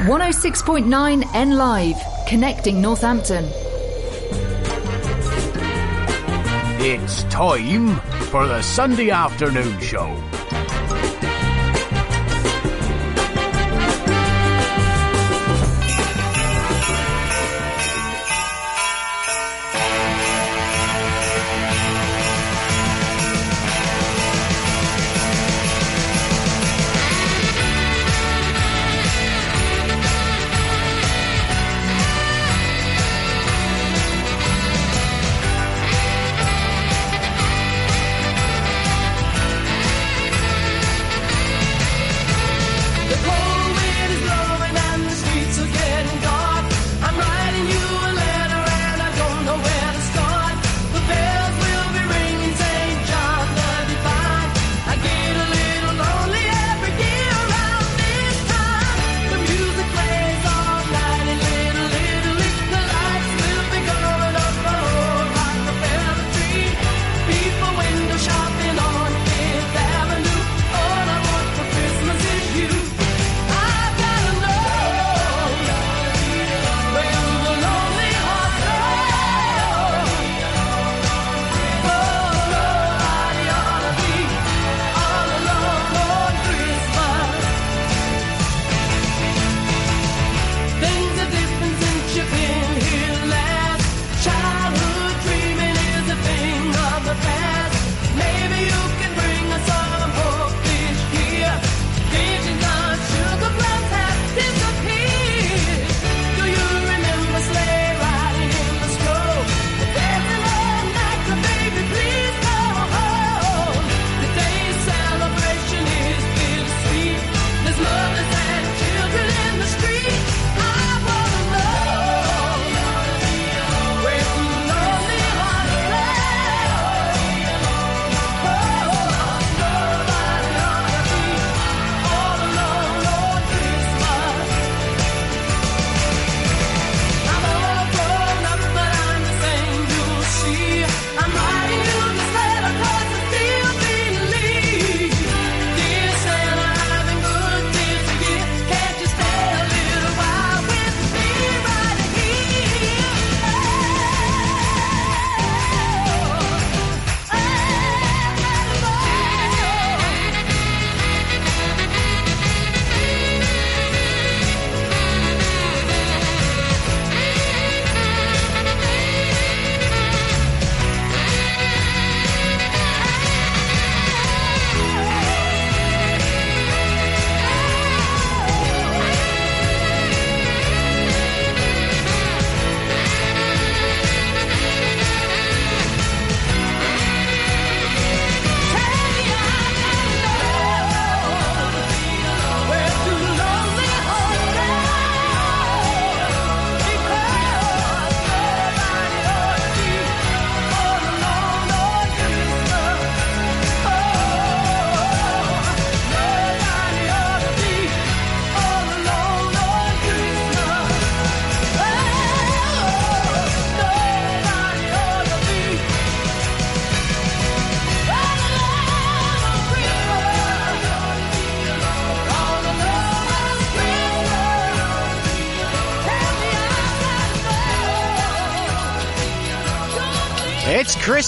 106.9 N Live, connecting Northampton. It's time for the Sunday afternoon show.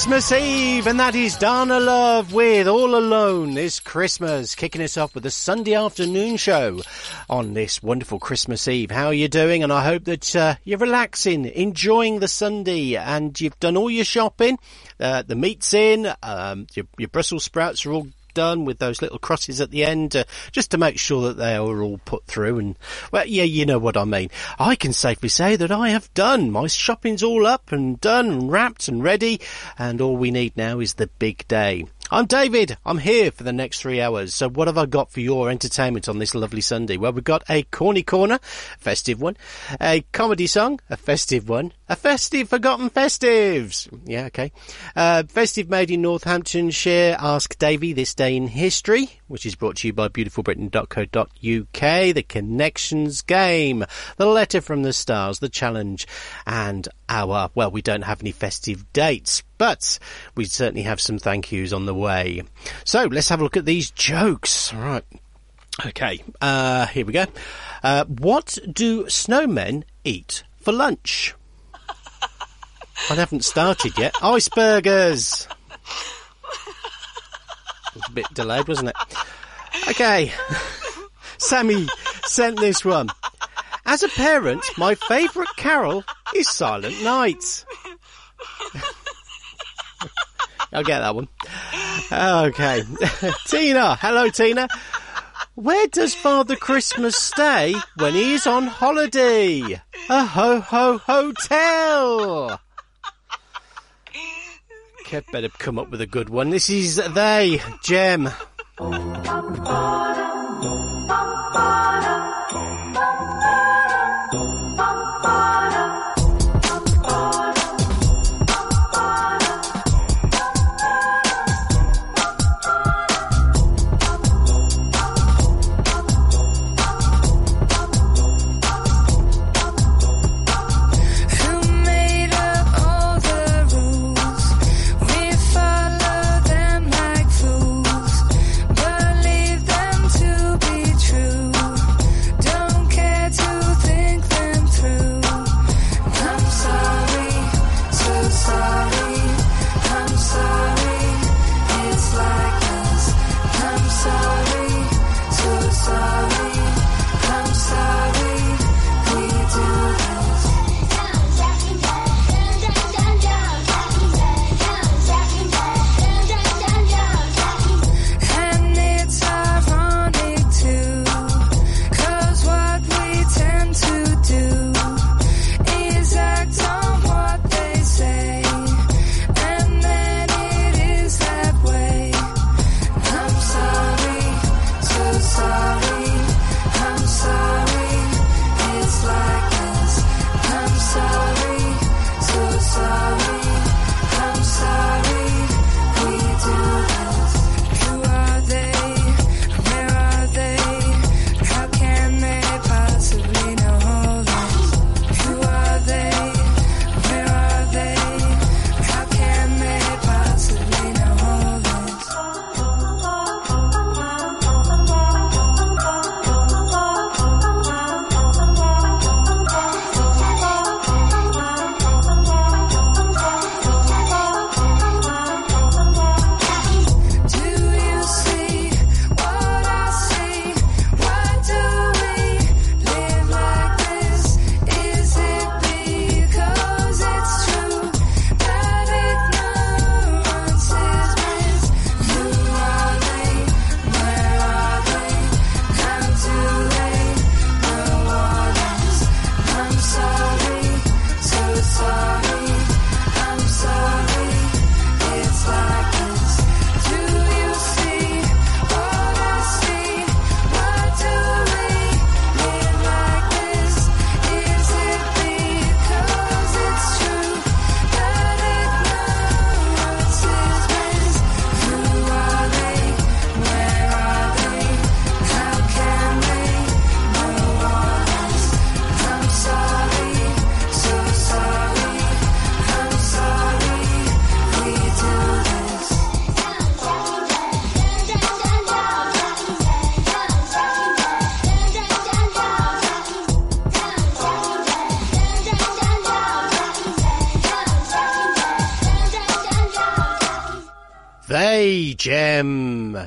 Christmas Eve, and that is Dana Love with All Alone This Christmas, kicking us off with a Sunday afternoon show on this wonderful Christmas Eve. How are you doing? And I hope that uh, you're relaxing, enjoying the Sunday, and you've done all your shopping. Uh, the meat's in, um, your, your Brussels sprouts are all done with those little crosses at the end, uh, just to make sure that they are all put through. And well, yeah, you know what I mean. I can safely say that I have done. My shopping's all up and done and wrapped and ready, and all we need now is the big day. I'm David. I'm here for the next three hours. So what have I got for your entertainment on this lovely Sunday? Well, we've got a corny corner, festive one, a comedy song, a festive one, a festive forgotten festives. Yeah, okay. Uh, festive made in Northamptonshire. Ask Davy this day in history, which is brought to you by beautifulbritain.co.uk. The connections game, the letter from the stars, the challenge, and our well, we don't have any festive dates but we certainly have some thank yous on the way. So let's have a look at these jokes. All right. Okay, uh, here we go. Uh, what do snowmen eat for lunch? I haven't started yet. Iceburgers! It was a bit delayed, wasn't it? Okay. Sammy sent this one. As a parent, my favourite carol is Silent Night. I'll get that one. Okay. Tina. Hello, Tina. Where does Father Christmas stay when he is on holiday? A ho ho hotel. Kev better come up with a good one. This is they, Gem.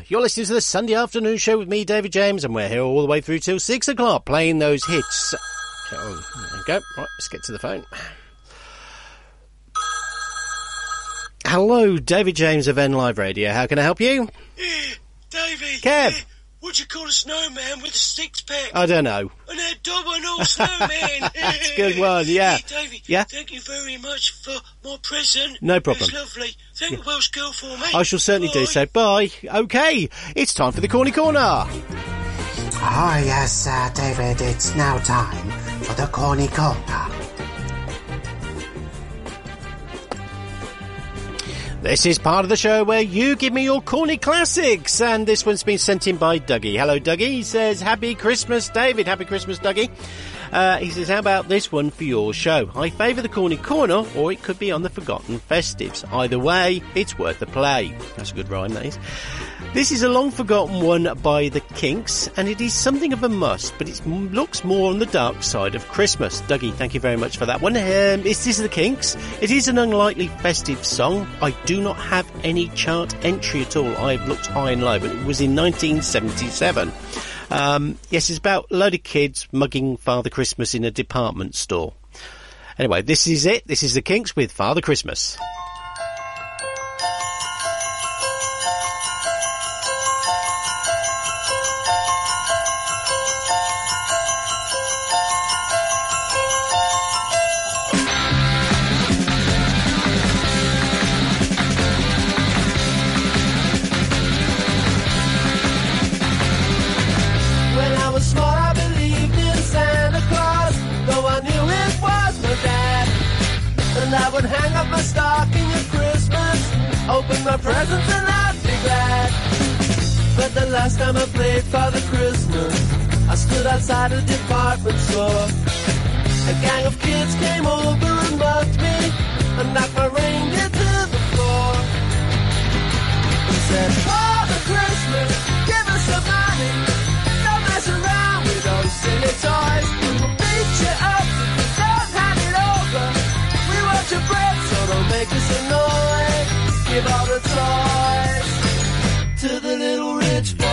You're listening to the Sunday afternoon show with me, David James, and we're here all the way through till six o'clock playing those hits. Oh, there we go. Right, let's get to the phone. Hello, David James of N Live Radio. How can I help you? Davey. Kev. eh, What you call a snowman with a six pack? I don't know. An abdominal snowman. That's a good one, yeah. Hey, Davey. Yeah? Thank you very much for my present. No problem. It's lovely. Thank you, Welsh girl for me. I shall certainly do so. Bye. Okay, it's time for the Corny Corner. Ah, yes, uh, David, it's now time for the Corny Corner. This is part of the show where you give me your corny classics, and this one's been sent in by Dougie. Hello, Dougie. He says, Happy Christmas, David. Happy Christmas, Dougie. Uh, he says, How about this one for your show? I favour the corny corner, or it could be on the forgotten festives. Either way, it's worth a play. That's a good rhyme, that is. This is a long forgotten one by the Kinks, and it is something of a must, but it looks more on the dark side of Christmas. Dougie, thank you very much for that one. Um, this is the Kinks. It is an unlikely festive song. I do not have any chart entry at all. I've looked high and low, but it was in 1977. Um, yes, it's about a load of kids mugging Father Christmas in a department store. Anyway, this is it. This is the Kinks with Father Christmas. Open my presents, and I'd be glad. But the last time I played Father Christmas, I stood outside a department store. A gang of kids came over and mugged me, and knocked my reindeer to the floor. And said, Father Give all the toys to the little rich boy.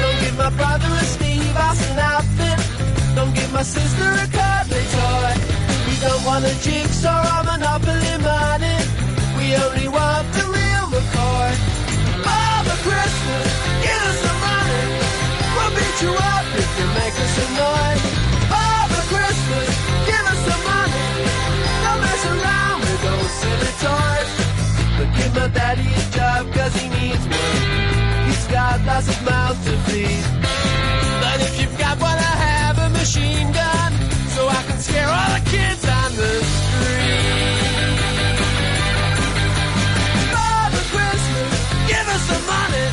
Don't give my brother a Steve Austin outfit. Don't give my sister a cuddly toy. We don't want a jigsaw or a monopoly money. My daddy a job cause he needs one. He's got lots of mouths to feed. But if you've got one, I have a machine gun. So I can scare all the kids on the street. Father Christmas, give us some money.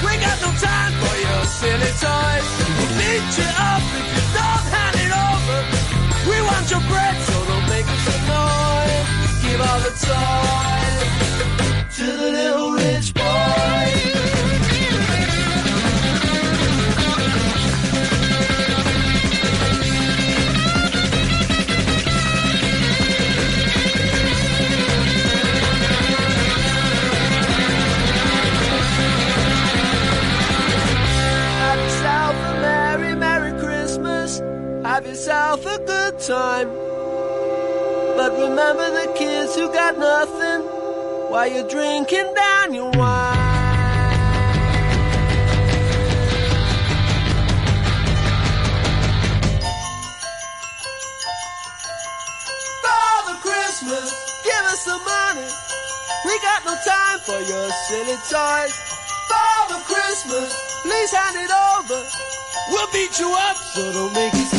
We got no time for your silly toys. We'll beat you up if you don't hand it over. We want your bread, so don't make us annoyed. Give all the toys time. But remember the kids who got nothing while you're drinking down your wine. Father Christmas, give us some money. We got no time for your silly toys. Father Christmas, please hand it over. We'll beat you up, so don't make us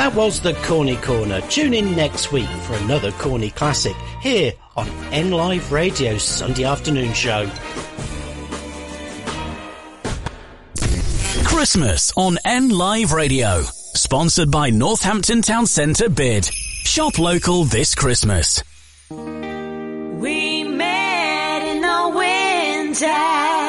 That was the Corny Corner. Tune in next week for another Corny Classic here on N Live Radio's Sunday afternoon show. Christmas on N Live Radio. Sponsored by Northampton Town Centre Bid. Shop local this Christmas. We met in the winter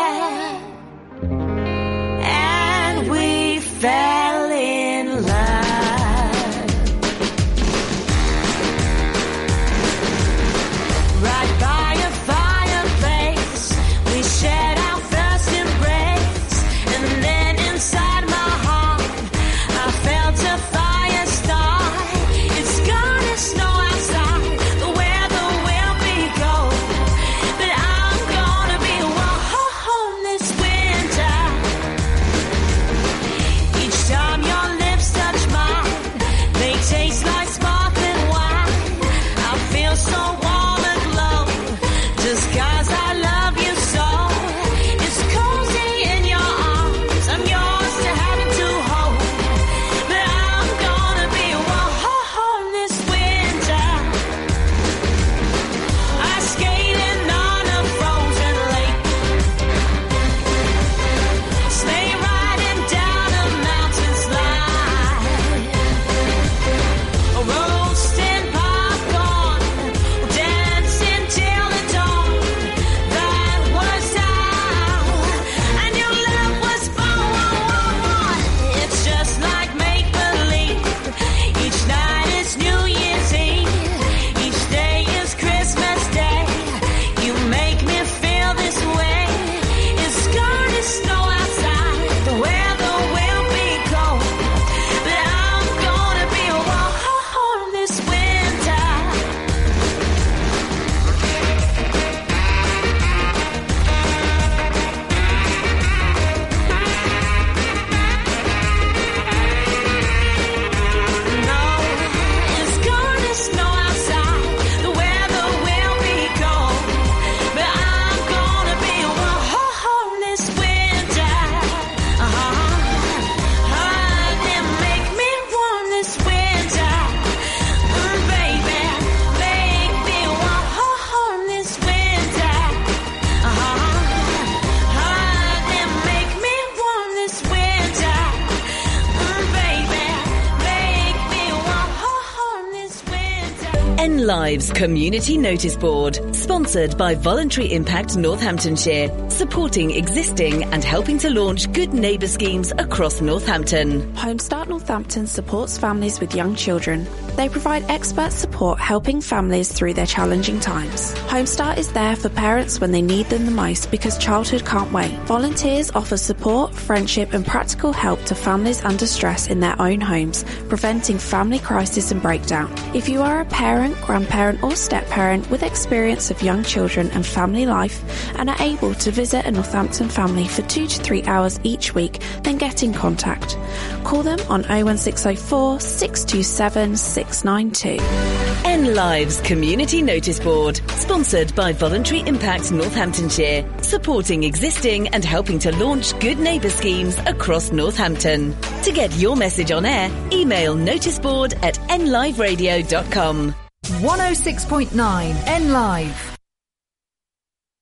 Lives Community Notice Board, sponsored by Voluntary Impact Northamptonshire, supporting existing and helping to launch good neighbour schemes across Northampton. Homestart Northampton supports families with young children. They provide expert support helping families through their challenging times. Homestart is there for parents when they need them the most because childhood can't wait. Volunteers offer support, friendship and practical help to families under stress in their own homes, preventing family crisis and breakdown. If you are a parent, grandparent or step-parent with experience of young children and family life and are able to visit a Northampton family for two to three hours each week, then get in contact. Call them on 01604 627 692. N Lives Community Notice Board, sponsored by Voluntary Impact Northamptonshire, supporting existing and helping to launch good neighbour schemes across Northampton. To get your message on air, email noticeboard at nliveradio.com. 106.9 N Live.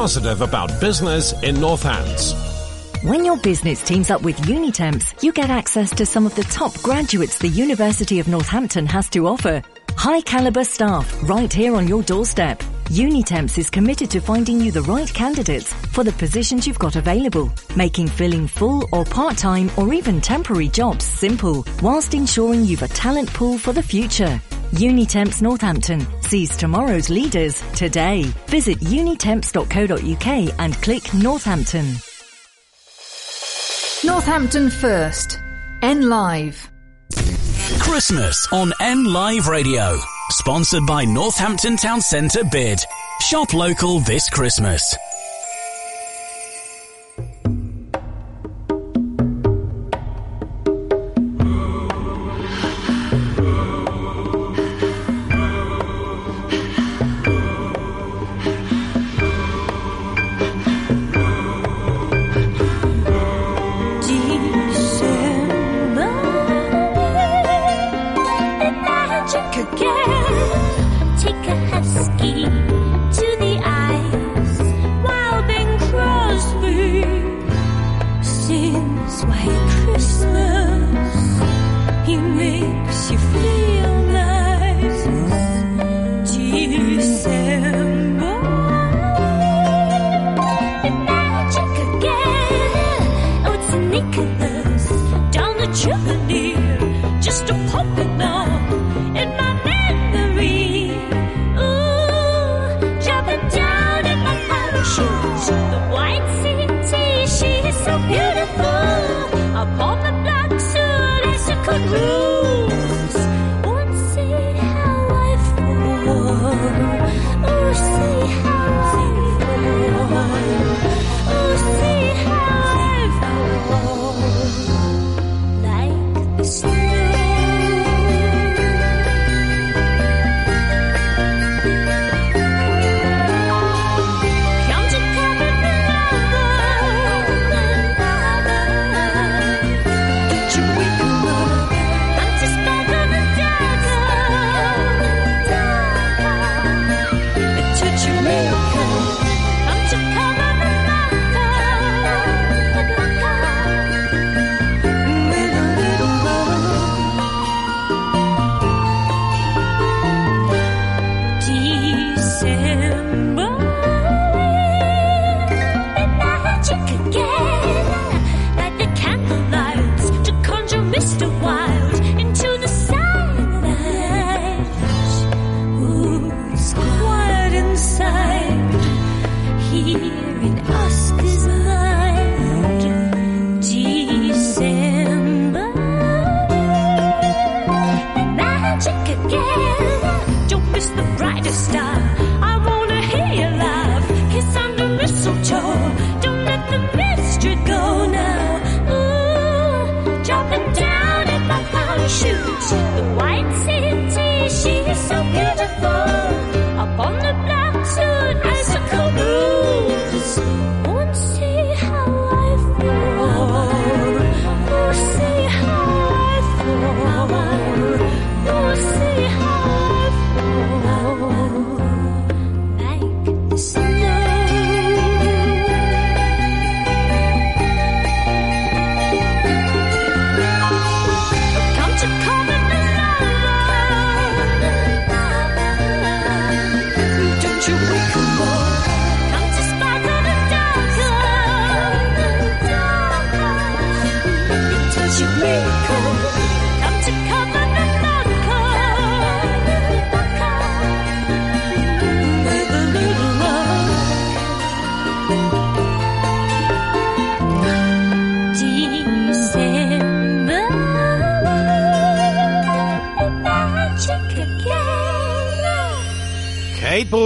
Positive about business in Northants. When your business teams up with Unitemps, you get access to some of the top graduates the University of Northampton has to offer. High caliber staff right here on your doorstep. Unitemps is committed to finding you the right candidates for the positions you've got available, making filling full or part-time or even temporary jobs simple, whilst ensuring you've a talent pool for the future. Unitemps Northampton sees tomorrow's leaders today. Visit unitemps.co.uk and click Northampton. Northampton First. N Live. Christmas on N Live Radio. Sponsored by Northampton Town Centre Bid. Shop local this Christmas.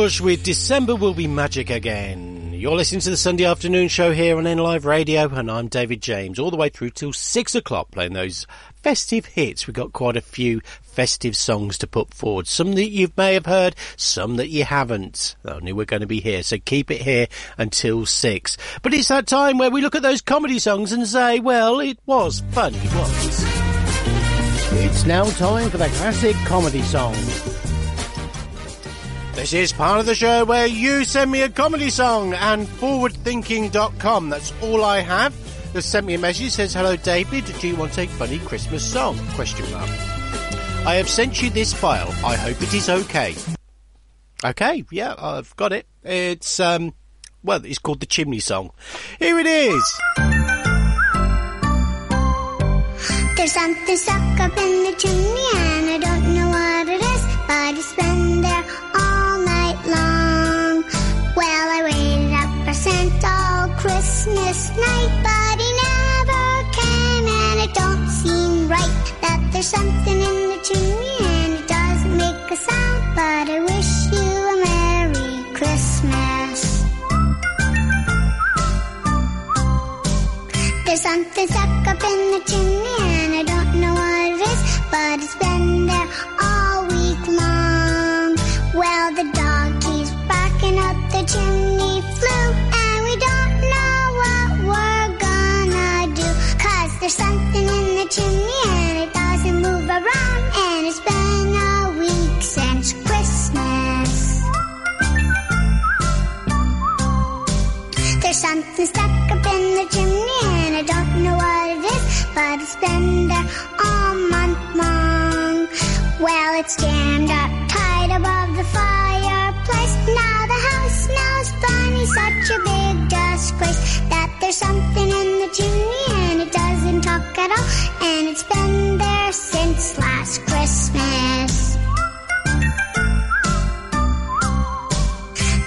Bush with December will be magic again. You're listening to the Sunday afternoon show here on N Live Radio, and I'm David James, all the way through till six o'clock, playing those festive hits. We've got quite a few festive songs to put forward. Some that you may have heard, some that you haven't. Only we're going to be here, so keep it here until six. But it's that time where we look at those comedy songs and say, well, it was fun, it was. It's now time for the classic comedy song. This is part of the show where you send me a comedy song and forwardthinking.com. That's all I have. Just sent me a message says, Hello David, do you want a funny Christmas song? Question mark. I have sent you this file. I hope it is okay. Okay, yeah, I've got it. It's um well, it's called the Chimney Song. Here it is. There's something stuck up in the chimney and I don't know what it is, but it's been there Christmas night, but he never came and it don't seem right that there's something in the chimney and it doesn't make a sound, but I wish you a Merry Christmas. There's something stuck up in the chimney and I don't know what it is, but it's been it doesn't move around and it's been a week since Christmas. There's something stuck up in the chimney and I don't know what it is, but it's been there all month long. Well, it's jammed up tight above the fireplace. Now the house smells funny, such a big disgrace that there's something in the chimney talk at all, and it's been there since last Christmas.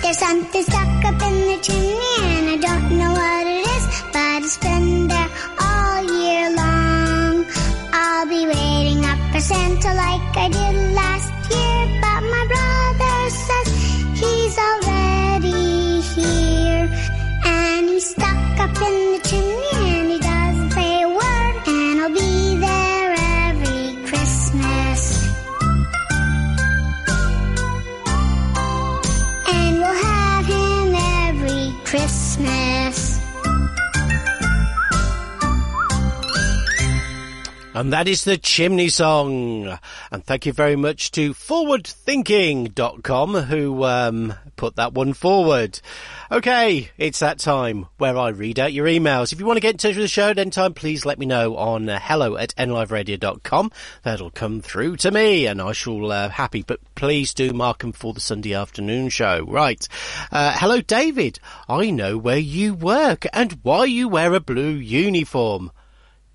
There's something stuck up in the chimney and I don't know what it is, but it's been there all year long. I'll be waiting up for Santa like I did last year, but my brother says he's already here. And he's stuck up in the And that is the Chimney Song. And thank you very much to forwardthinking.com who um, put that one forward. Okay, it's that time where I read out your emails. If you want to get in touch with the show at any time, please let me know on uh, hello at nliveradio.com. That'll come through to me and I shall uh, happy, but please do mark them for the Sunday afternoon show. Right. Uh, hello, David. I know where you work and why you wear a blue uniform.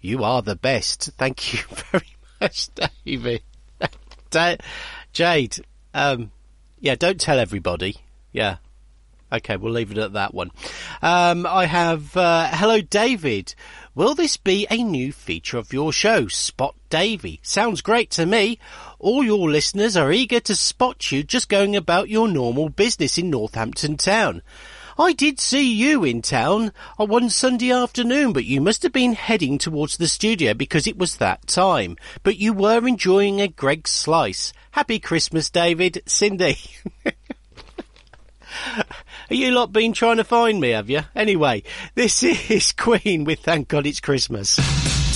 You are the best. Thank you very much, David. Da- Jade, um, yeah, don't tell everybody. Yeah. Okay, we'll leave it at that one. Um, I have, uh, hello, David. Will this be a new feature of your show, Spot Davy? Sounds great to me. All your listeners are eager to spot you just going about your normal business in Northampton Town. I did see you in town on one Sunday afternoon, but you must have been heading towards the studio because it was that time. But you were enjoying a Greggs slice. Happy Christmas, David. Cindy. Are you lot been trying to find me, have you? Anyway, this is Queen with Thank God It's Christmas.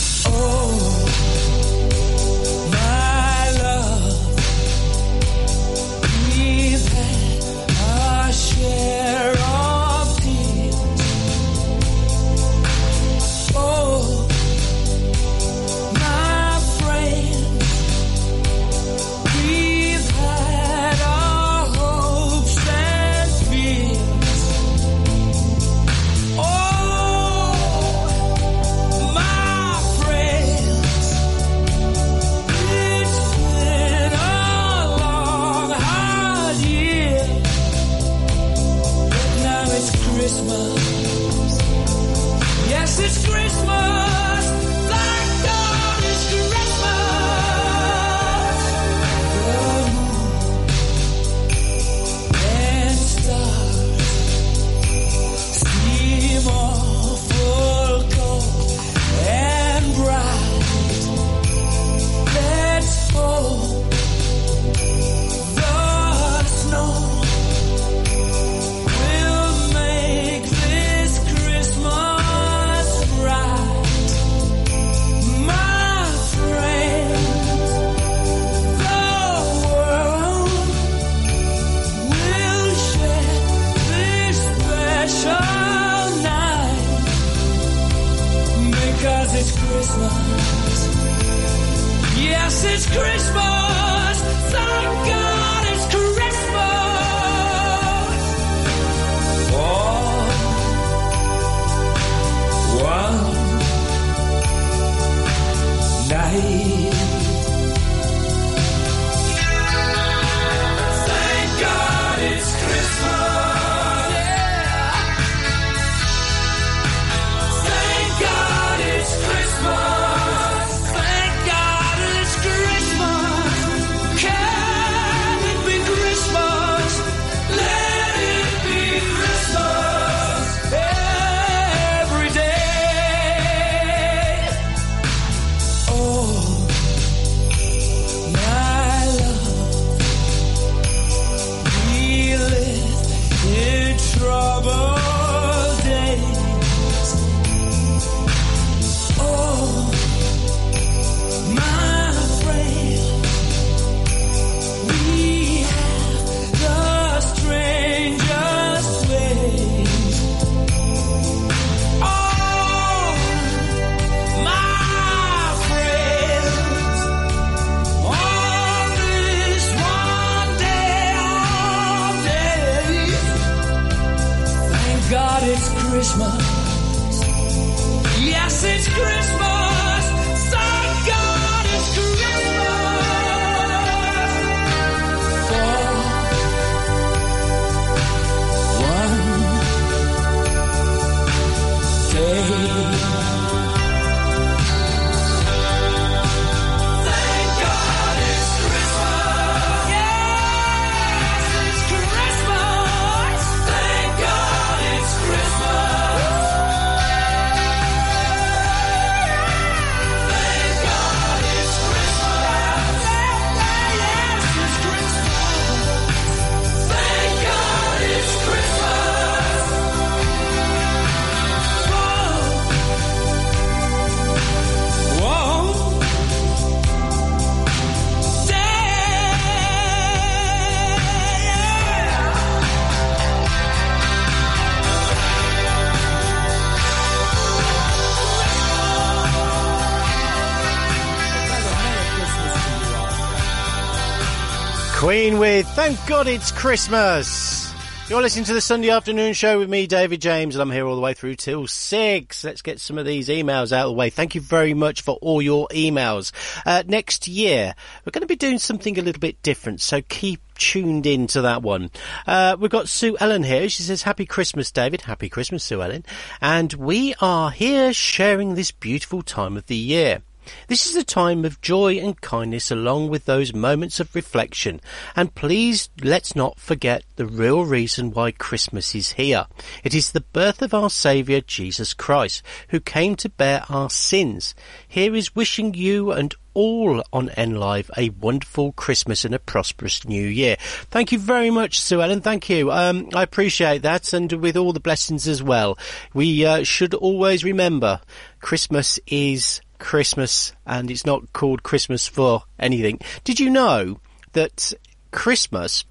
With Thank God It's Christmas. You're listening to the Sunday afternoon show with me, David James, and I'm here all the way through till six. Let's get some of these emails out of the way. Thank you very much for all your emails. Uh, next year, we're going to be doing something a little bit different, so keep tuned in to that one. Uh, we've got Sue Ellen here. She says, Happy Christmas, David. Happy Christmas, Sue Ellen. And we are here sharing this beautiful time of the year. This is a time of joy and kindness along with those moments of reflection. And please let's not forget the real reason why Christmas is here. It is the birth of our Saviour Jesus Christ, who came to bear our sins. Here is wishing you and all on N Live a wonderful Christmas and a prosperous new year. Thank you very much, Sue Ellen. Thank you. Um, I appreciate that, and with all the blessings as well. We uh, should always remember Christmas is Christmas, and it's not called Christmas for anything. Did you know that Christmas,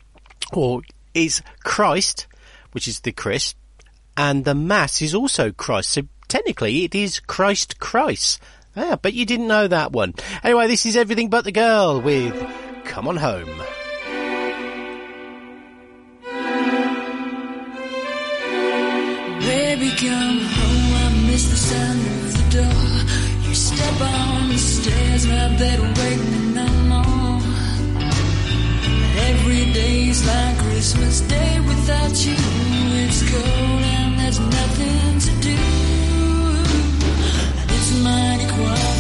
or is Christ, which is the Christ, and the Mass is also Christ. So technically, it is Christ Christ. Yeah, but you didn't know that one. Anyway, this is everything but the girl with "Come On Home." Baby, come home. I miss the sound of the door. Step on the stairs, right there waiting no more. Every day's like Christmas Day without you. It's cold and there's nothing to do. It's mighty quiet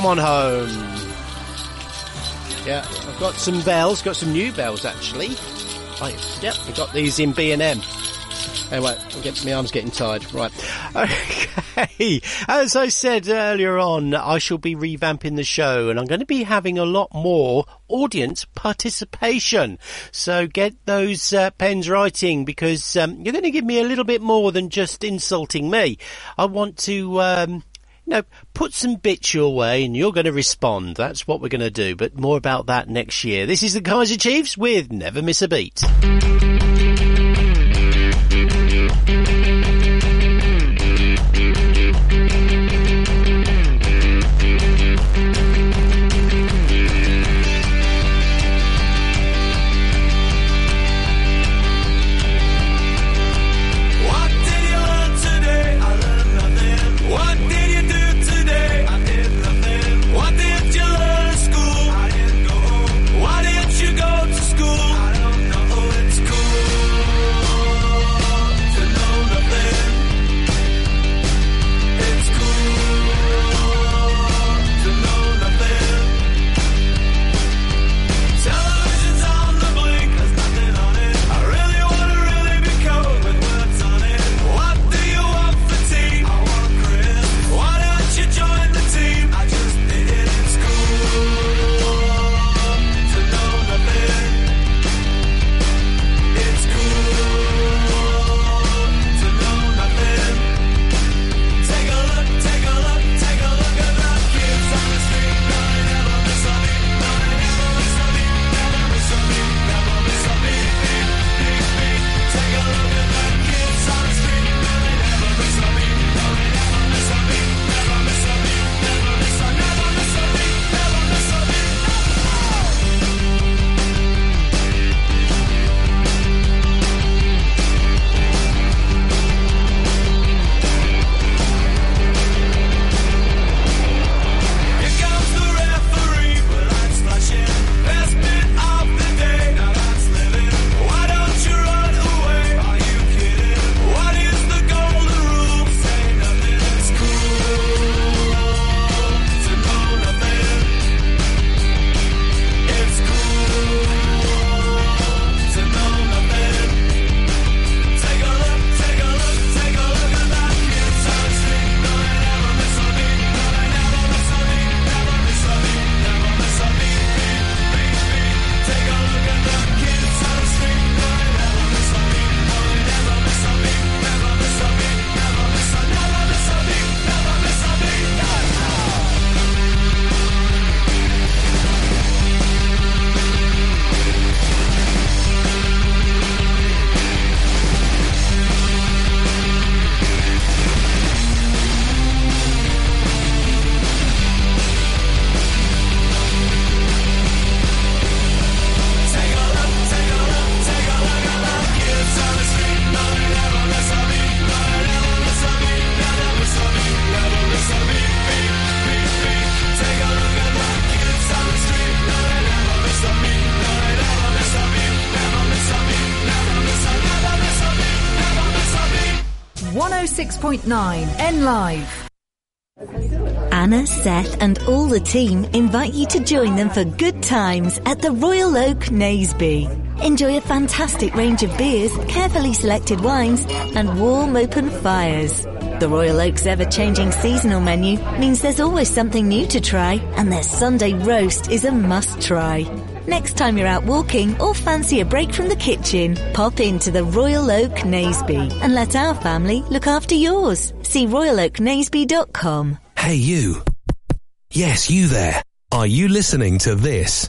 Come on home. Yeah, I've got some bells. Got some new bells actually. Right, yep, I got these in B and M. Anyway, get, my arm's getting tired. Right. Okay. As I said earlier on, I shall be revamping the show and I'm going to be having a lot more audience participation. So get those uh, pens writing because um, you're going to give me a little bit more than just insulting me. I want to, um, know, put some bits your way and you're going to respond. That's what we're going to do. But more about that next year. This is the Kaiser Chiefs with Never Miss a Beat. 101.9 N Live. Anna, Seth, and all the team invite you to join them for good times at the Royal Oak Naseby. Enjoy a fantastic range of beers, carefully selected wines, and warm open fires. The Royal Oak's ever changing seasonal menu means there's always something new to try, and their Sunday roast is a must try. Next time you're out walking or fancy a break from the kitchen, pop into the Royal Oak Naseby and let our family look after yours. See royaloaknaseby.com. Hey, you. Yes, you there. Are you listening to this?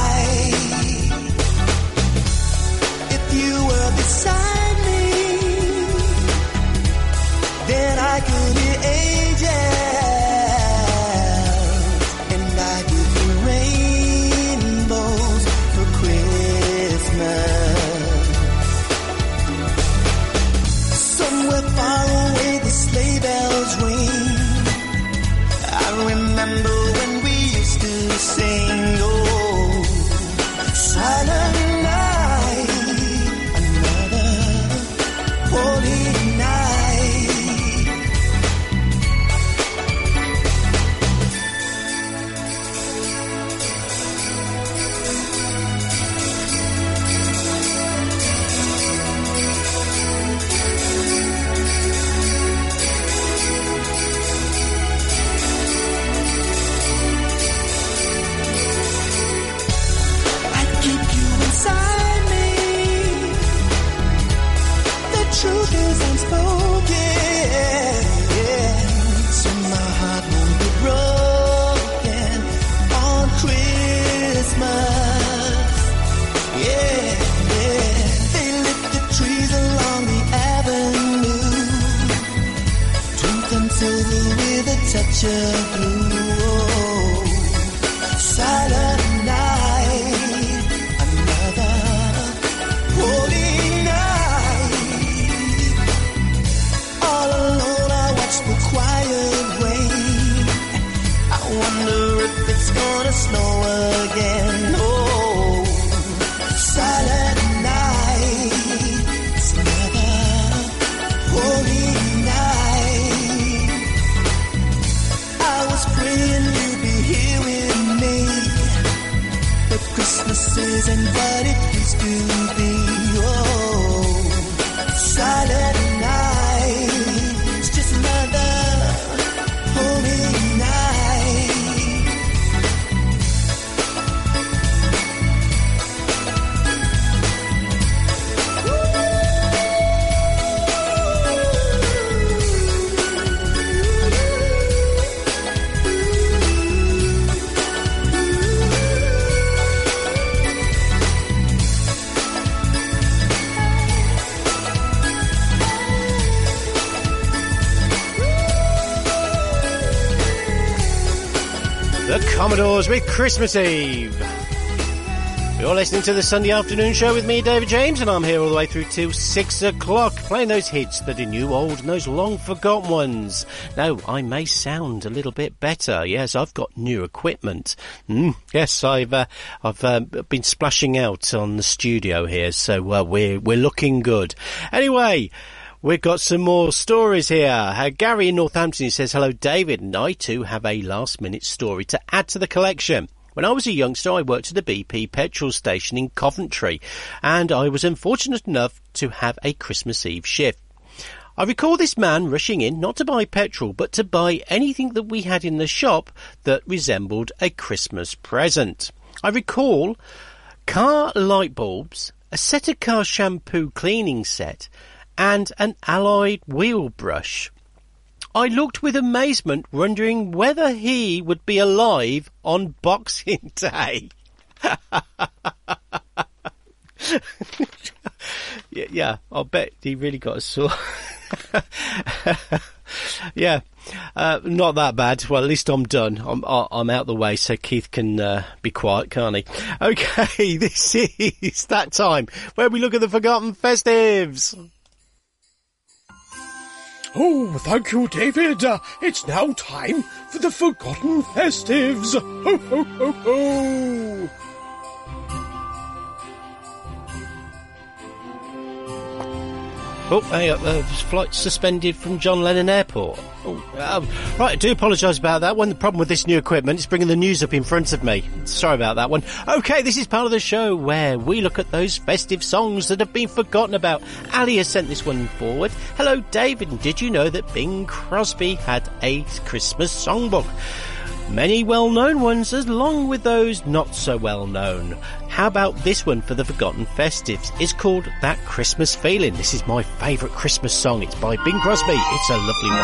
with Christmas Eve. You're listening to the Sunday afternoon show with me, David James, and I'm here all the way through till six o'clock, playing those hits that are new, old, and those long forgotten ones. Now, I may sound a little bit better. Yes, I've got new equipment. Mm, yes, I've uh, I've uh, been splashing out on the studio here, so uh, we're we're looking good. Anyway. We've got some more stories here. Uh, Gary in Northampton says, Hello, David, and I too have a last minute story to add to the collection. When I was a youngster, I worked at a BP petrol station in Coventry, and I was unfortunate enough to have a Christmas Eve shift. I recall this man rushing in not to buy petrol, but to buy anything that we had in the shop that resembled a Christmas present. I recall car light bulbs, a set of car shampoo cleaning set, and an alloyed wheel brush. I looked with amazement, wondering whether he would be alive on Boxing Day. yeah, yeah, I'll bet he really got a sore. yeah, uh, not that bad. Well, at least I'm done. I'm I'm out of the way, so Keith can uh, be quiet, can't he? Okay, this is that time where we look at the forgotten festives. Oh, thank you, David. Uh, it's now time for the Forgotten Festives. Ho, ho, ho, ho. Oh, hey, uh, uh, flight suspended from John Lennon Airport. Oh, um, right, I do apologise about that one. The problem with this new equipment is bringing the news up in front of me. Sorry about that one. Okay, this is part of the show where we look at those festive songs that have been forgotten about. Ali has sent this one forward. Hello, David. Did you know that Bing Crosby had a Christmas songbook? Many well-known ones, along with those not so well-known. How about this one for the Forgotten Festives? It's called That Christmas Feeling. This is my favourite Christmas song. It's by Bing Crosby. It's a lovely one.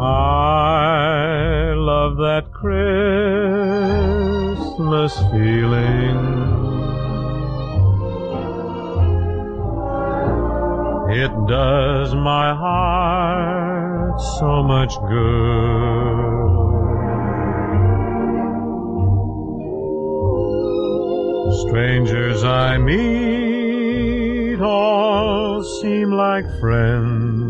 I love that Christmas feeling. It does my heart so much good. Strangers I meet all seem like friends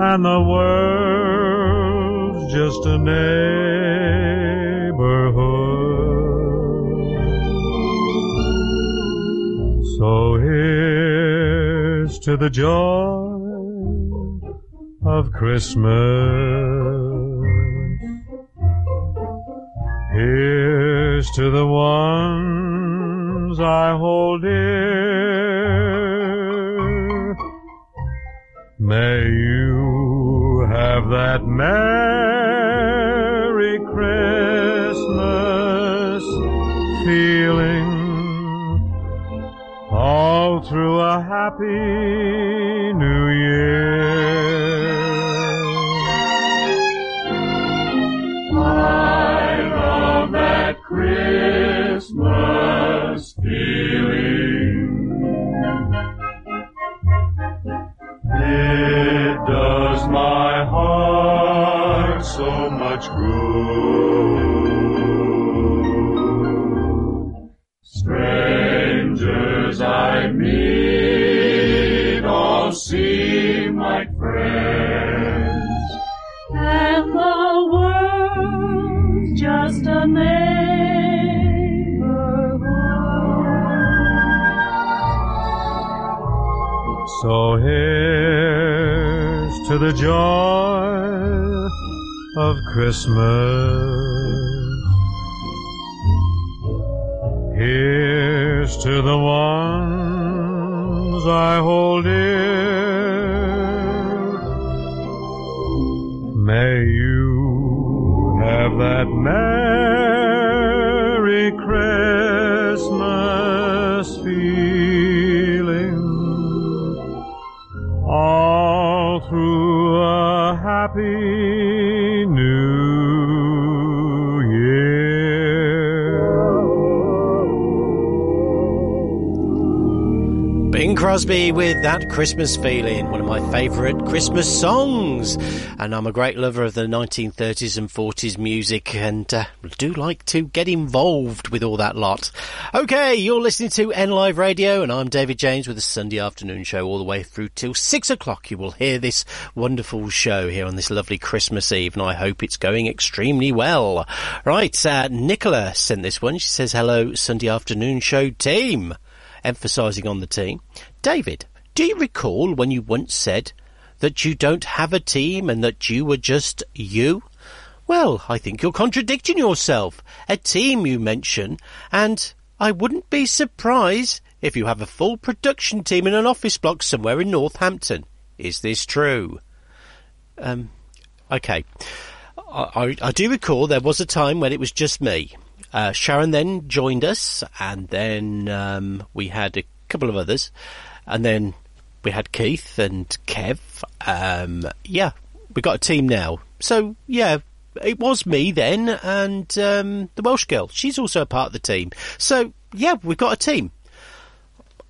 and the world's just a neighborhood. So to the joy of Christmas. Here's to the ones I hold dear. May you have that Merry Christmas feeling all through a happy new year. I love that Christmas feeling. It does my heart so much good. Strangers seem like friends. And the world's just a neighborhood. So here's to the joy of Christmas. Here's to the I hold dear. May you have that Merry Christmas feeling all through a happy Crosby with That Christmas Feeling, one of my favourite Christmas songs. And I'm a great lover of the 1930s and 40s music and uh, do like to get involved with all that lot. Okay, you're listening to N Live Radio and I'm David James with the Sunday afternoon show all the way through till six o'clock. You will hear this wonderful show here on this lovely Christmas Eve and I hope it's going extremely well. Right, uh, Nicola sent this one. She says, hello Sunday afternoon show team emphasising on the team. David, do you recall when you once said that you don't have a team and that you were just you? Well, I think you're contradicting yourself. A team you mention, and I wouldn't be surprised if you have a full production team in an office block somewhere in Northampton. Is this true? Um, okay. I, I, I do recall there was a time when it was just me. Uh, Sharon then joined us, and then um, we had a couple of others, and then we had Keith and Kev. Um, yeah, we got a team now. So yeah, it was me then, and um, the Welsh girl. She's also a part of the team. So yeah, we've got a team.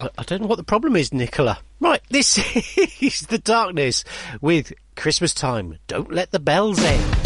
I, I don't know what the problem is, Nicola. Right, this is the darkness with Christmas time. Don't let the bells end.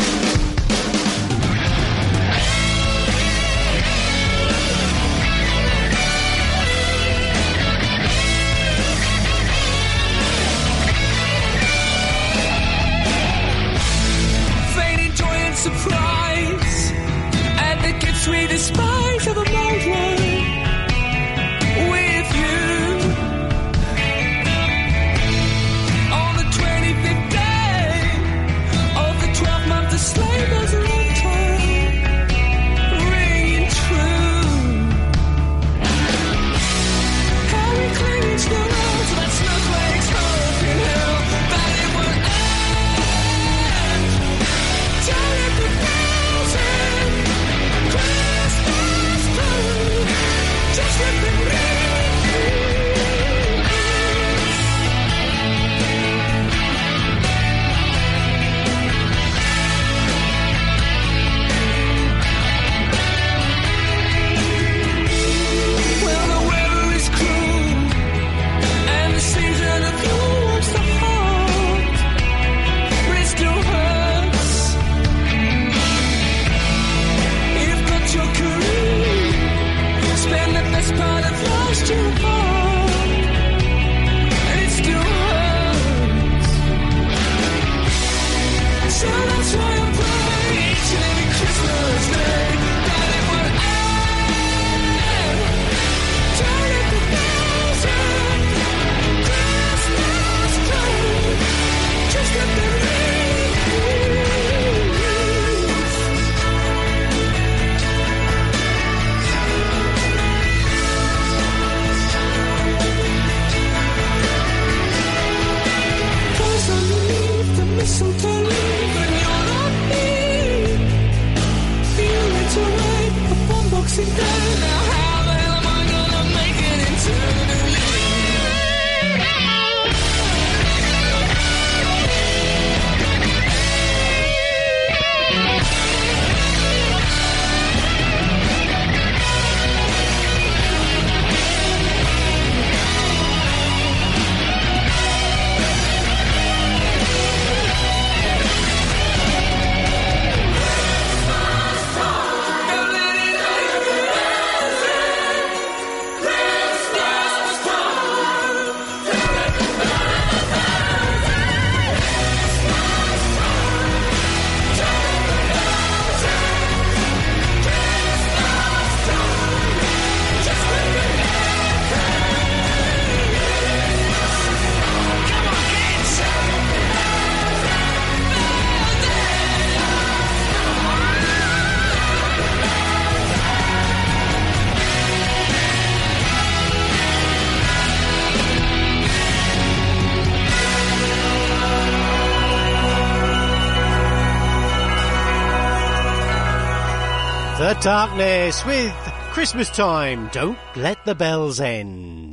Darkness with Christmas Time. Don't let the bells end.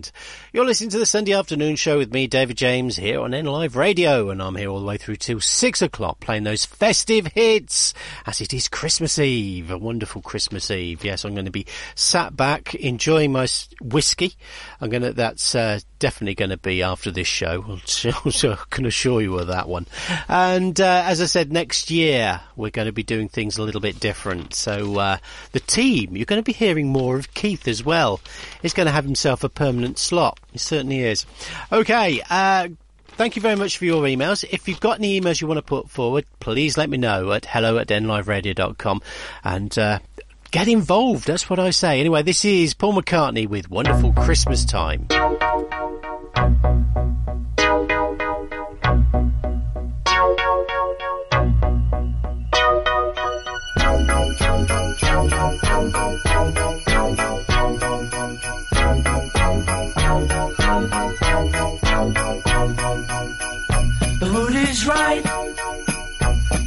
You're listening to the Sunday afternoon show with me, David James, here on N Live Radio, and I'm here all the way through till six o'clock playing those festive hits as it is Christmas Eve, a wonderful Christmas Eve. Yes, I'm going to be sat back enjoying my whiskey. I'm going to, that's uh, definitely going to be after this show. I can assure you of that one. And uh, as I said, next year we're going to be doing things a little bit different. So uh, the team, you're going to be hearing more of Keith as well. He's going to have himself a permanent slot. He certainly is. Okay. Uh, Thank you very much for your emails. If you've got any emails you want to put forward, please let me know at hello at nliveradio.com and uh, get involved. That's what I say. Anyway, this is Paul McCartney with Wonderful Christmas Time.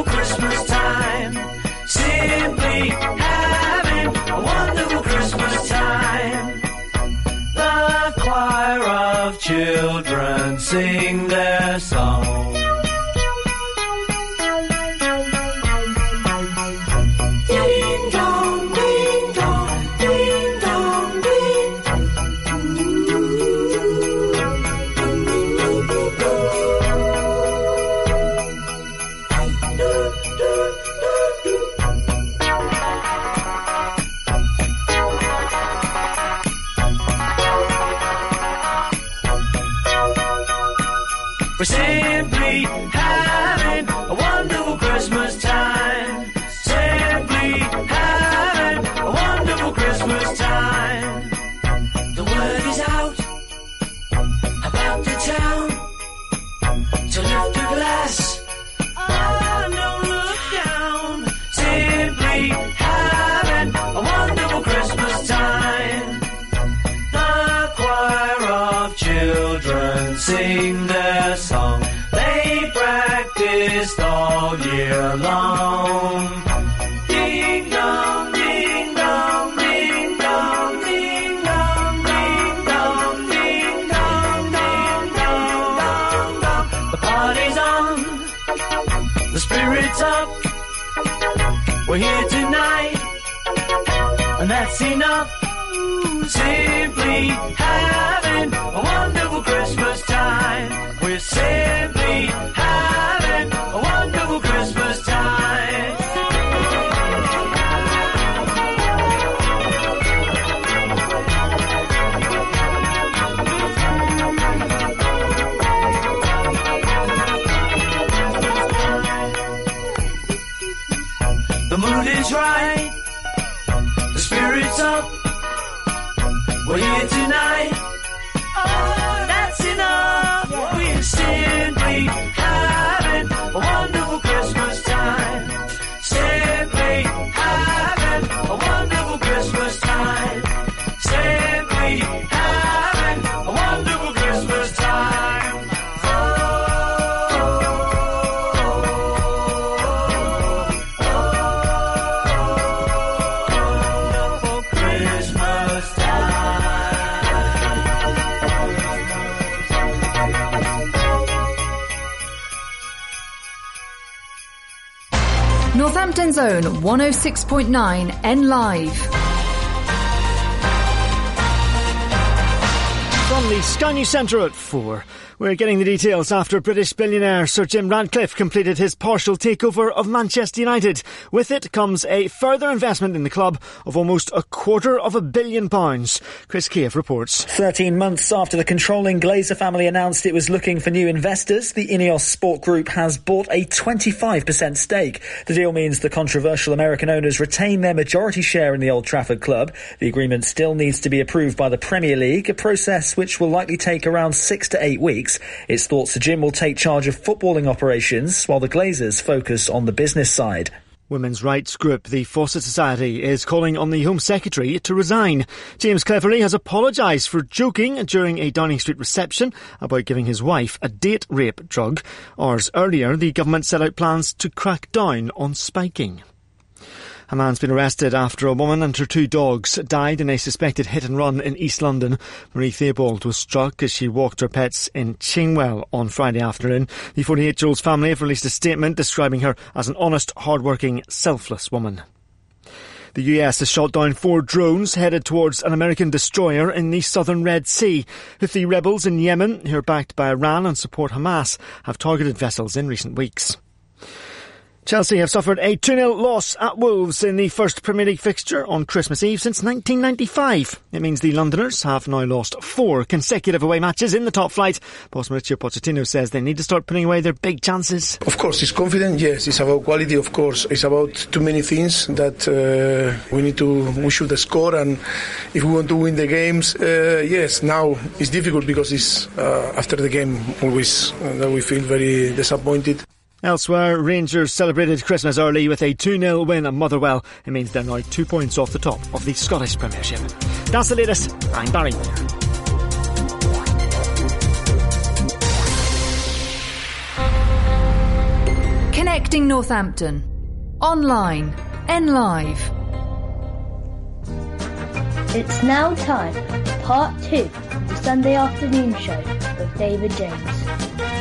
wonderful Christmas time. Simply having a wonderful Christmas time. The choir of children sing their song. Children sing their song. They practiced all year long. Simply having a wonderful Own 106.9 N Live. From the Sky News Centre at 4. We're getting the details after British billionaire Sir Jim Ratcliffe completed his partial takeover of Manchester United. With it comes a further investment in the club of almost a quarter of a billion pounds. Chris Kiev reports. 13 months after the controlling Glazer family announced it was looking for new investors, the Ineos Sport Group has bought a 25% stake. The deal means the controversial American owners retain their majority share in the Old Trafford club. The agreement still needs to be approved by the Premier League, a process which will likely take around six to eight weeks. It's thought Sir Jim will take charge of footballing operations while the Glazers focus on the business side. Women's rights group the Fawcett Society is calling on the Home Secretary to resign. James Cleverly has apologised for joking during a Downing Street reception about giving his wife a date rape drug. Hours earlier, the government set out plans to crack down on spiking. A man's been arrested after a woman and her two dogs died in a suspected hit and run in East London. Marie Theobald was struck as she walked her pets in Chingwell on Friday afternoon. The 48 year old's family have released a statement describing her as an honest, hard-working, selfless woman. The US has shot down four drones headed towards an American destroyer in the southern Red Sea. Houthi rebels in Yemen, who are backed by Iran and support Hamas, have targeted vessels in recent weeks. Chelsea have suffered a 2-0 loss at Wolves in the first Premier League fixture on Christmas Eve since 1995. It means the Londoners have now lost four consecutive away matches in the top flight. Boss Mauricio Pochettino says they need to start putting away their big chances. Of course, it's confident. Yes, it's about quality. Of course, it's about too many things that uh, we need to. We should score, and if we want to win the games, uh, yes. Now it's difficult because it's uh, after the game always uh, that we feel very disappointed. Elsewhere, Rangers celebrated Christmas early with a 2-0 win at Motherwell. It means they're now two points off the top of the Scottish Premiership. That's the latest. I'm Barry. Connecting Northampton. Online. N Live. It's now time for part two of the Sunday afternoon show with David James.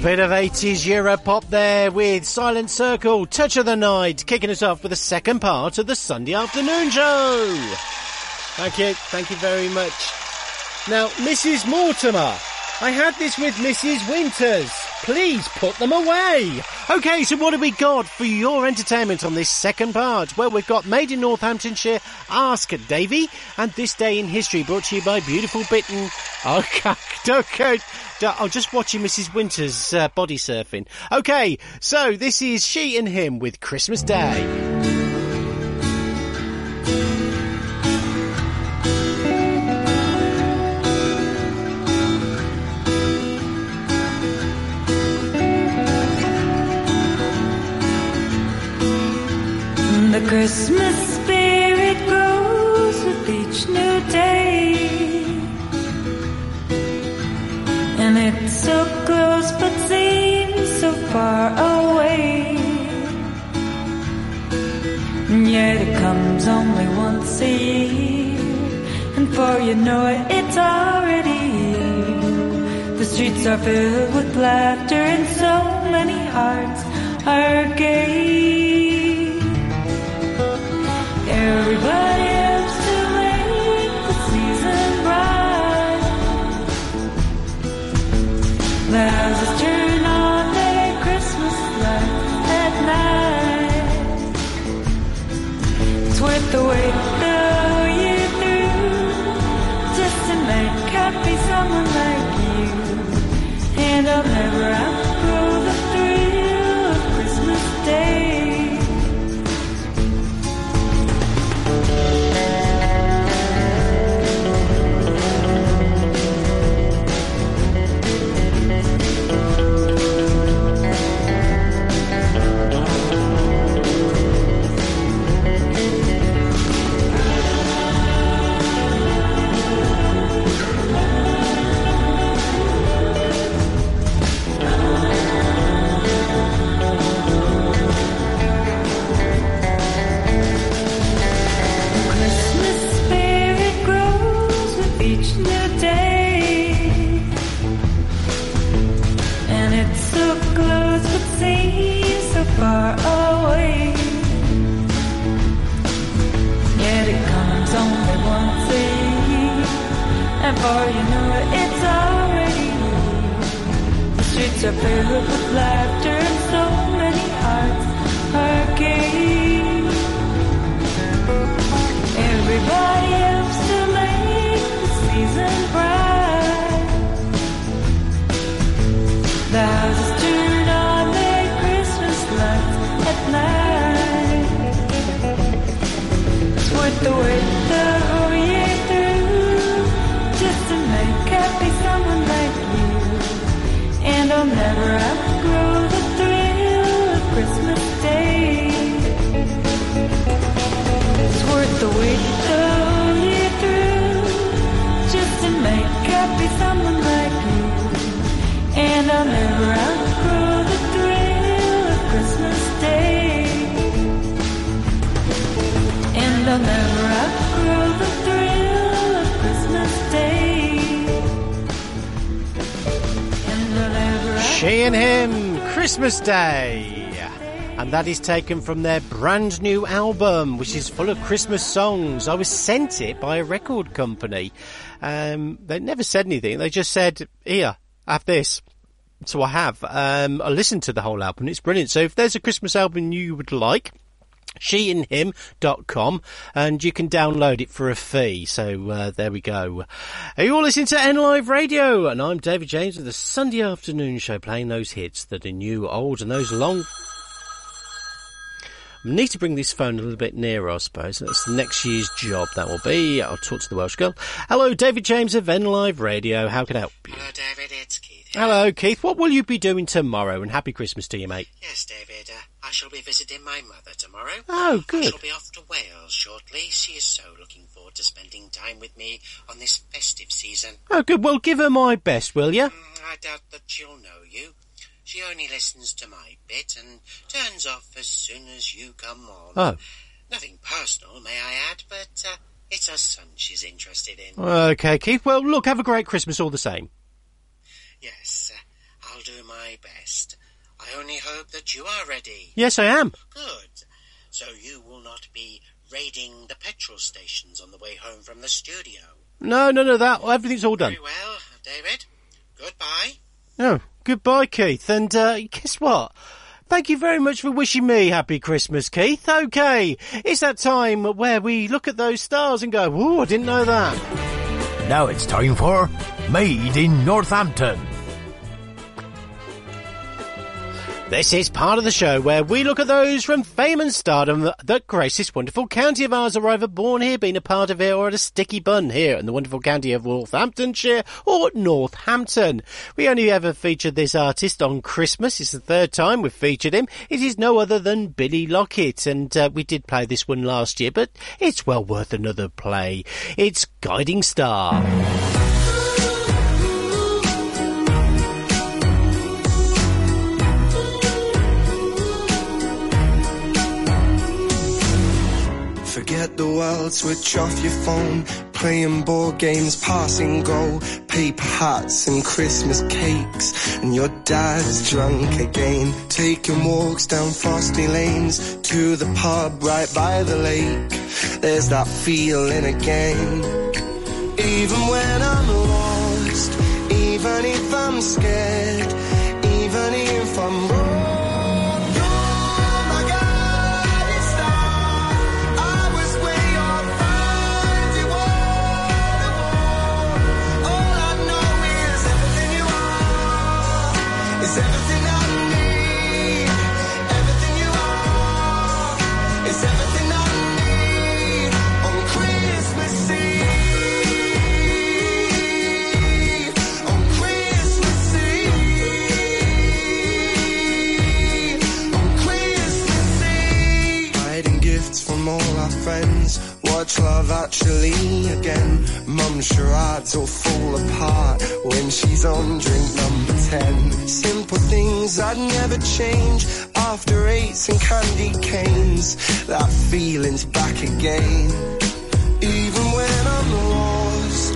A bit of 80s Euro pop there with Silent Circle, Touch of the Night, kicking us off with the second part of the Sunday afternoon show. Thank you, thank you very much. Now, Mrs. Mortimer, I had this with Mrs. Winters. Please put them away. Okay, so what have we got for your entertainment on this second part? Well, we've got Made in Northamptonshire, Ask Davy, and This Day in History, brought to you by Beautiful Bitten. Okay, okay. I'm just watching Mrs. Winters uh, body surfing. Okay, so this is She and Him with Christmas Day. The Christmas spirit grows with each new day. And it's so close but seems so far away. And yet it comes only once a year. And before you know it, it's already here. The streets are filled with laughter and so many hearts are gay. Everybody helps to make the season bright. On Christmas at night. It's worth the wait just to make someone like you. And I'll never before you know it, it's already here. The streets are filled with laughter, She and him, Christmas Day. And that is taken from their brand new album, which is full of Christmas songs. I was sent it by a record company. Um, they never said anything. They just said, here, have this. So I have. Um, I listened to the whole album. It's brilliant. So if there's a Christmas album you would like, sheandhim.com and you can download it for a fee. So uh, there we go. Are you all listening to N Live Radio? And I'm David James with the Sunday afternoon show playing those hits that are new, old, and those long. I need to bring this phone a little bit nearer, I suppose. That's the next year's job, that will be. I'll talk to the Welsh girl. Hello, David James of N Live Radio. How can I help you? Hello, David. It's Keith. Hello, Keith. What will you be doing tomorrow? And happy Christmas to you, mate. Yes, David. Uh, I shall be visiting my mother tomorrow. Oh, good. I shall be off to Wales shortly. She is so looking forward to spending time with me on this festive season. Oh, good. Well, give her my best, will you? Mm, I doubt that she'll know you. She only listens to my bit and turns off as soon as you come on. Oh. Nothing personal, may I add, but uh, it's her son she's interested in. Okay, Keith. Well, look, have a great Christmas all the same. Yes, uh, I'll do my best. I only hope that you are ready. Yes, I am. Good. So you will not be raiding the petrol stations on the way home from the studio. No, no, no, that, everything's all done. Very well, David. Goodbye. Oh, goodbye, Keith. And uh, guess what? Thank you very much for wishing me happy Christmas, Keith. Okay, it's that time where we look at those stars and go, "Ooh, I didn't know that." Now it's time for Made in Northampton. This is part of the show where we look at those from fame and stardom that grace this wonderful county of ours, are either born here, been a part of it, or at a sticky bun here in the wonderful county of Northamptonshire or Northampton. We only ever featured this artist on Christmas. It's the third time we've featured him. It is no other than Billy Lockett, and uh, we did play this one last year, but it's well worth another play. It's Guiding Star. Forget the world, switch off your phone. Playing board games, passing go. Paper hats and Christmas cakes. And your dad's drunk again. Taking walks down frosty lanes to the pub right by the lake. There's that feeling again. Even when I'm lost, even if I'm scared, all our friends. Watch love actually again. Mum charades all fall apart when she's on drink number 10. Simple things I'd never change. After eights and candy canes. That feeling's back again. Even when I'm lost,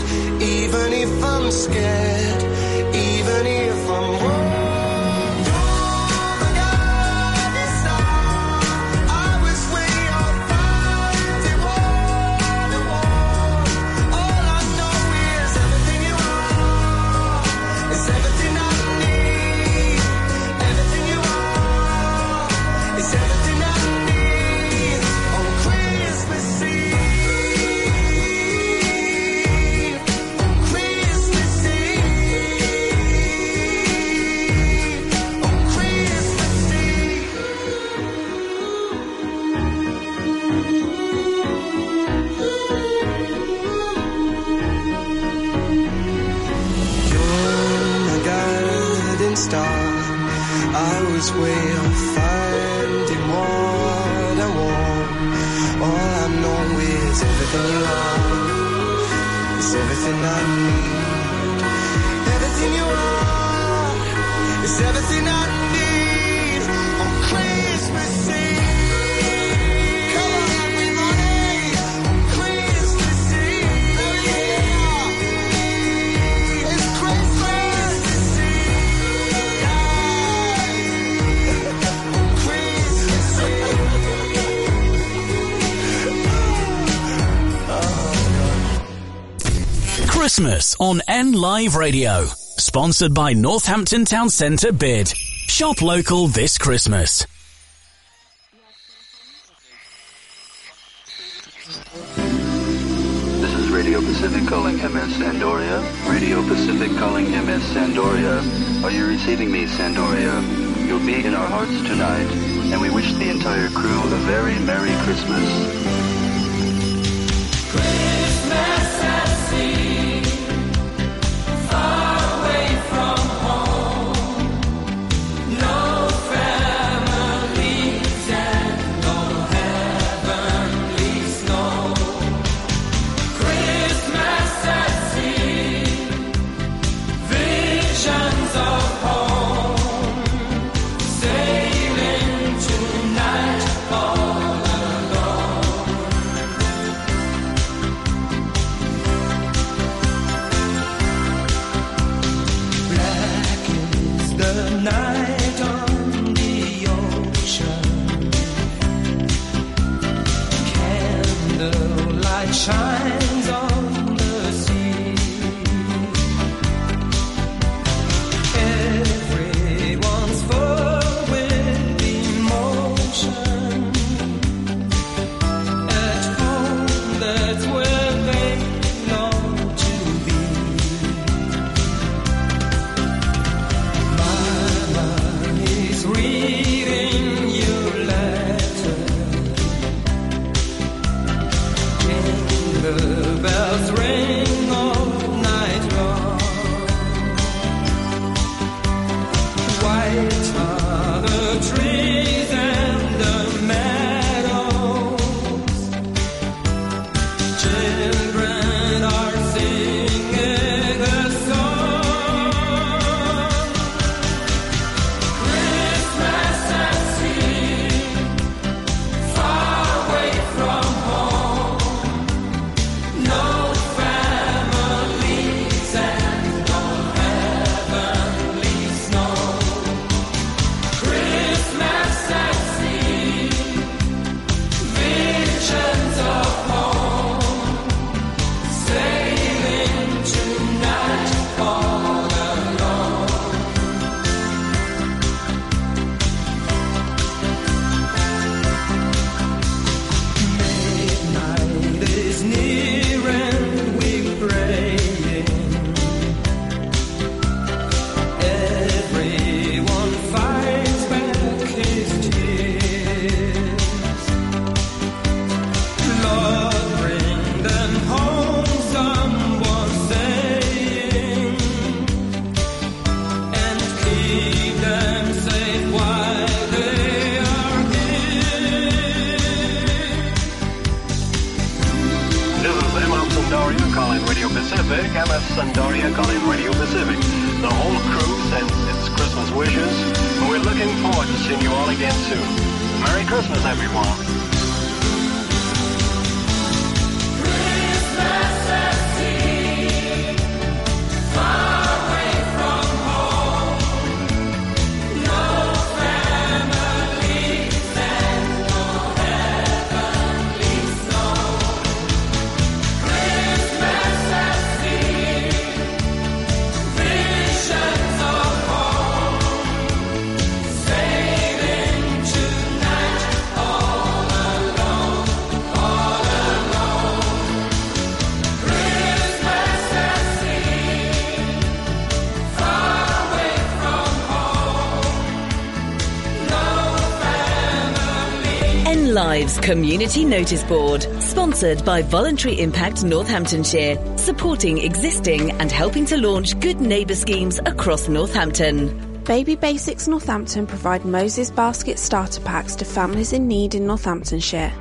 even if I'm scared, even if I'm wrong. star. I was way off finding what I want. All I know is everything you are is everything I need. Everything you are is everything I Christmas on N Live Radio. Sponsored by Northampton Town Centre Bid. Shop local this Christmas. This is Radio Pacific calling MS Sandoria. Radio Pacific calling MS Sandoria. Are you receiving me, Sandoria? You'll be in our hearts tonight, and we wish the entire crew a very Merry Christmas. Lives Community Notice Board, sponsored by Voluntary Impact Northamptonshire, supporting existing and helping to launch good neighbour schemes across Northampton. Baby Basics Northampton provide Moses Basket starter packs to families in need in Northamptonshire.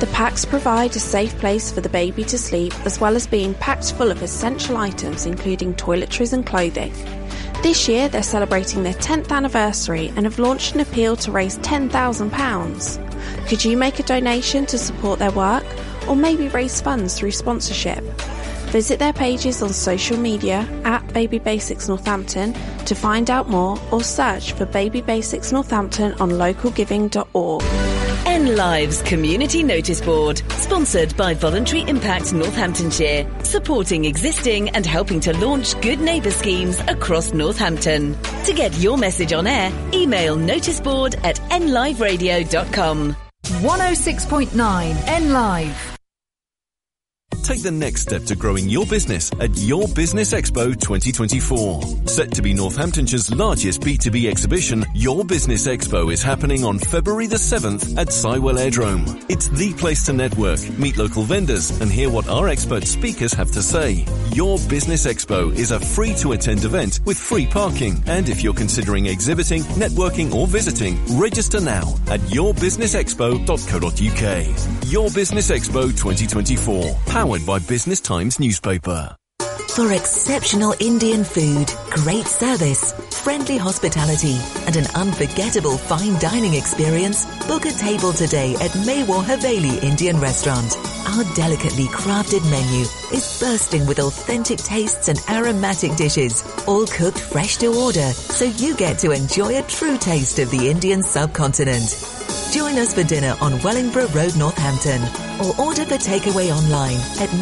The packs provide a safe place for the baby to sleep as well as being packed full of essential items including toiletries and clothing. This year they're celebrating their 10th anniversary and have launched an appeal to raise £10,000. Could you make a donation to support their work or maybe raise funds through sponsorship? Visit their pages on social media at Baby Basics Northampton to find out more or search for Baby Basics Northampton on localgiving.org. N Lives Community Notice Board, sponsored by Voluntary Impact Northamptonshire, supporting existing and helping to launch good neighbour schemes across Northampton. To get your message on air, email noticeboard at nliveradio.com. 106.9 N Live. Take the next step to growing your business at Your Business Expo 2024. Set to be Northamptonshire's largest B2B exhibition, Your Business Expo is happening on February the 7th at Sywell Aerodrome. It's the place to network, meet local vendors, and hear what our expert speakers have to say. Your Business Expo is a free to attend event with free parking. And if you're considering exhibiting, networking, or visiting, register now at yourbusinessexpo.co.uk. Your Business Expo 2024, powered by Business Times newspaper. For exceptional Indian food, great service, friendly hospitality, and an unforgettable fine dining experience, book a table today at Maywar Haveli Indian Restaurant. Our delicately crafted menu is bursting with authentic tastes and aromatic dishes, all cooked fresh to order, so you get to enjoy a true taste of the Indian subcontinent. Join us for dinner on Wellingborough Road, Northampton, or order for takeaway online at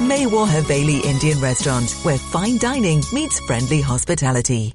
maywarhaveli.co.uk. Maywar Haveli Indian Restaurant, where fine dining meets friendly hospitality.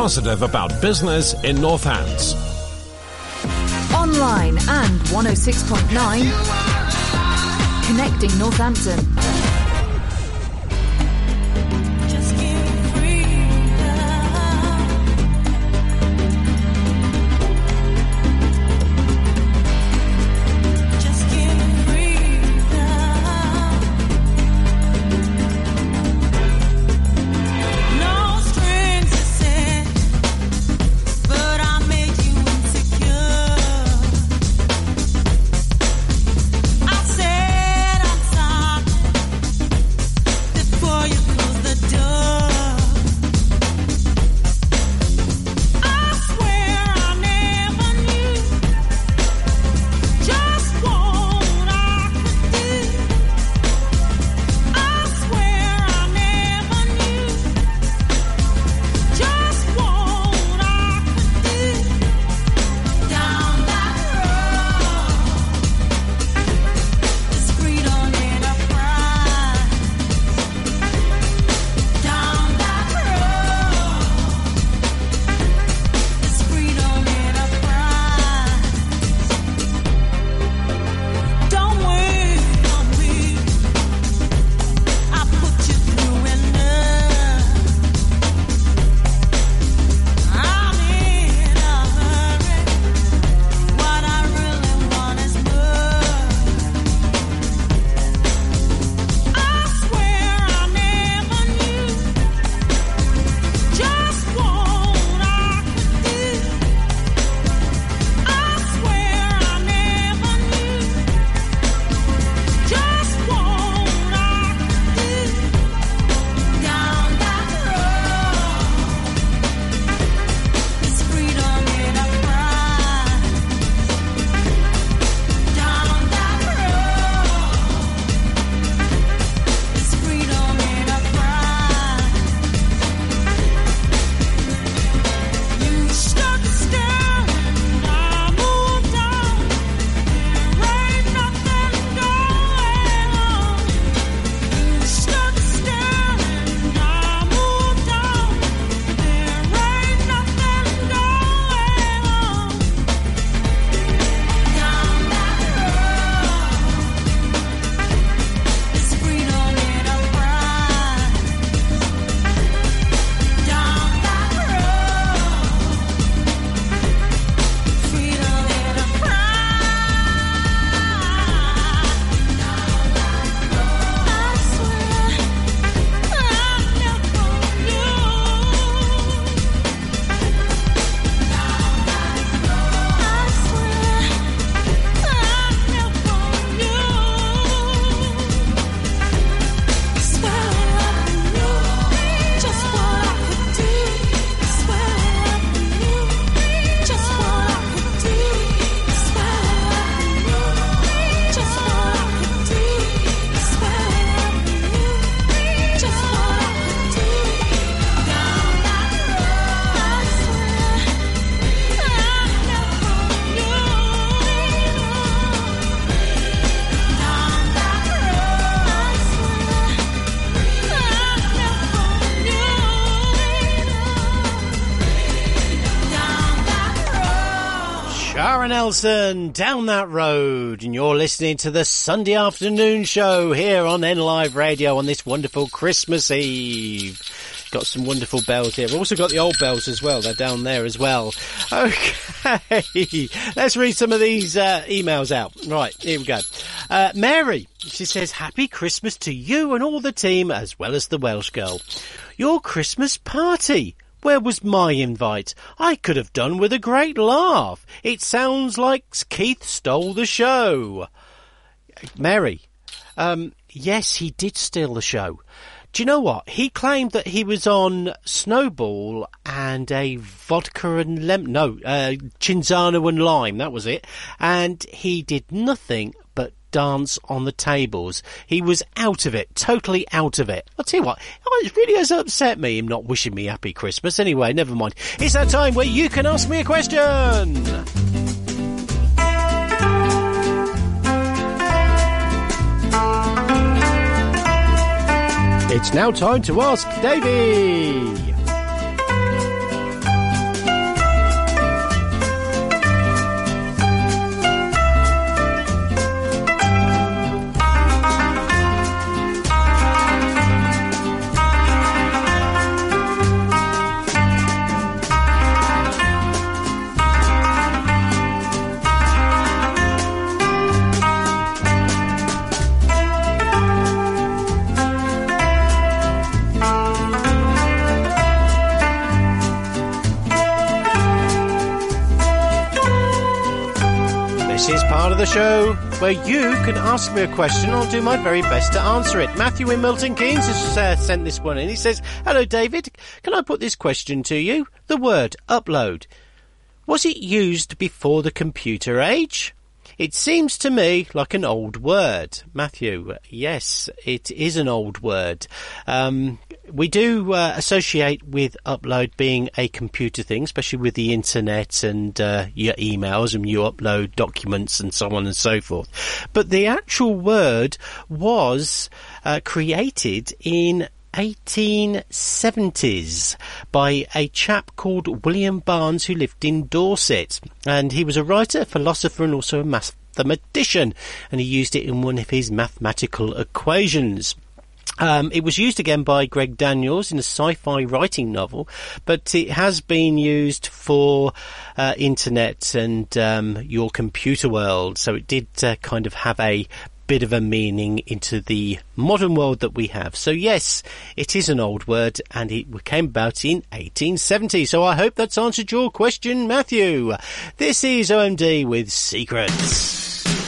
positive about business in Northants. Online and 106.9. Connecting Northampton. Lauren Elson, down that road, and you're listening to the Sunday afternoon show here on N Live Radio on this wonderful Christmas Eve. Got some wonderful bells here. We've also got the old bells as well. They're down there as well. Okay, let's read some of these uh, emails out. Right, here we go. Uh, Mary, she says, Happy Christmas to you and all the team, as well as the Welsh girl. Your Christmas party. Where was my invite? I could have done with a great laugh. It sounds like Keith stole the show. Mary, um, yes, he did steal the show. Do you know what? He claimed that he was on Snowball and a vodka and lemon, no, uh, Cinzano and lime, that was it. And he did nothing dance on the tables. He was out of it, totally out of it. I'll tell you what, oh, it really has upset me, him not wishing me happy Christmas. Anyway, never mind. It's that time where you can ask me a question. It's now time to ask Davy. Show where you can ask me a question. I'll do my very best to answer it. Matthew in Milton Keynes has uh, sent this one in. He says, Hello, David. Can I put this question to you? The word upload. Was it used before the computer age? It seems to me like an old word. Matthew, yes, it is an old word. Um, we do uh, associate with upload being a computer thing, especially with the internet and uh, your emails and you upload documents and so on and so forth. But the actual word was uh, created in 1870s by a chap called William Barnes who lived in Dorset. And he was a writer, philosopher, and also a mathematician. And he used it in one of his mathematical equations. Um, it was used again by Greg Daniels in a sci-fi writing novel, but it has been used for uh, internet and um, your computer world. So it did uh, kind of have a bit of a meaning into the modern world that we have. So yes, it is an old word and it came about in 1870. So I hope that's answered your question, Matthew. This is OMD with Secrets.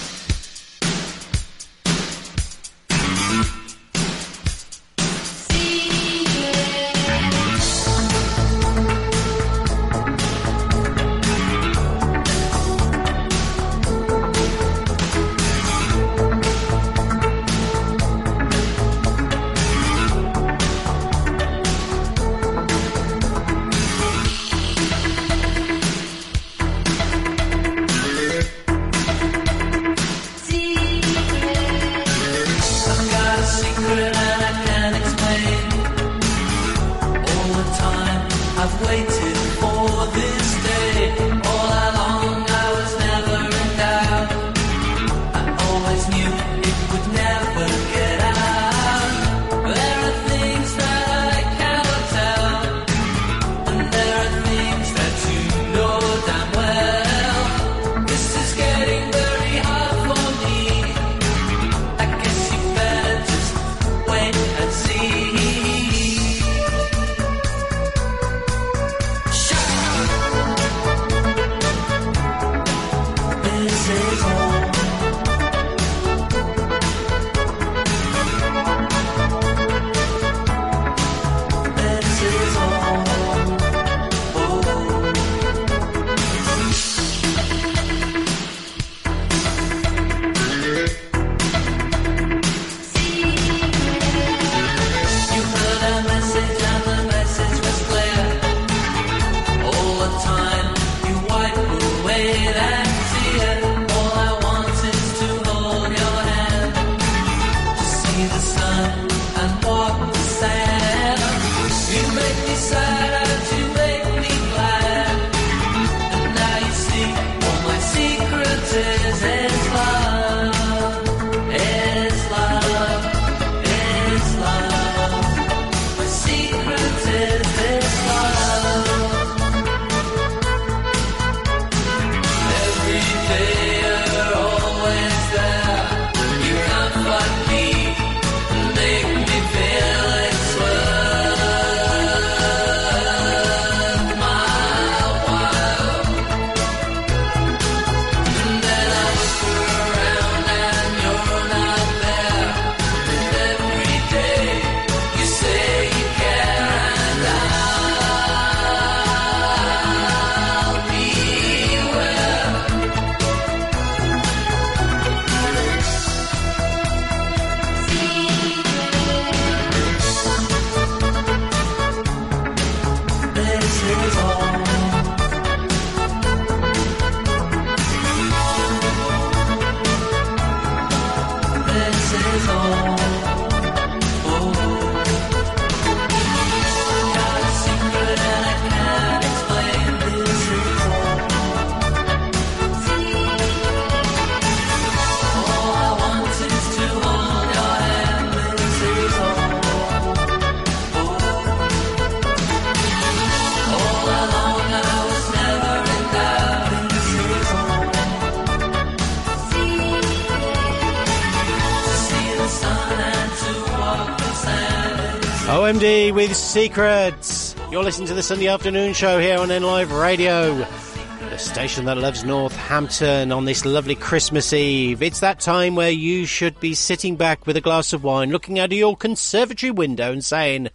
With Secrets. You're listening to the Sunday afternoon show here on N Live Radio, the station that loves Northampton on this lovely Christmas Eve. It's that time where you should be sitting back with a glass of wine, looking out of your conservatory window and saying,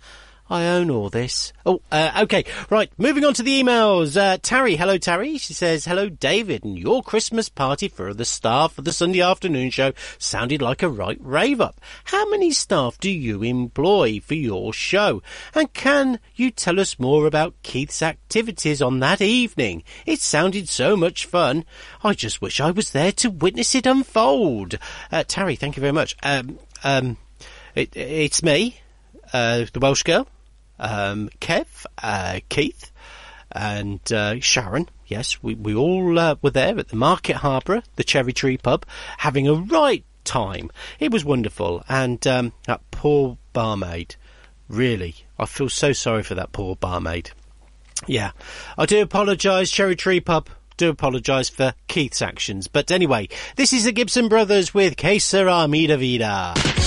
I own all this. Oh, uh, okay. Right. Moving on to the emails. Uh, Tarry. Hello, Tarry. She says, hello, David. And your Christmas party for the staff for the Sunday afternoon show sounded like a right rave up. How many staff do you employ for your show? And can you tell us more about Keith's activities on that evening? It sounded so much fun. I just wish I was there to witness it unfold. Uh, Tarry, thank you very much. Um, um, it, it's me, uh, the Welsh girl um, Kev, uh, Keith, and uh, Sharon. Yes, we, we all uh, were there at the Market Harbour, the Cherry Tree Pub, having a right time. It was wonderful. And um, that poor barmaid, really, I feel so sorry for that poor barmaid. Yeah, I do apologise, Cherry Tree Pub. Do apologise for Keith's actions. But anyway, this is the Gibson Brothers with Que Sera Vida.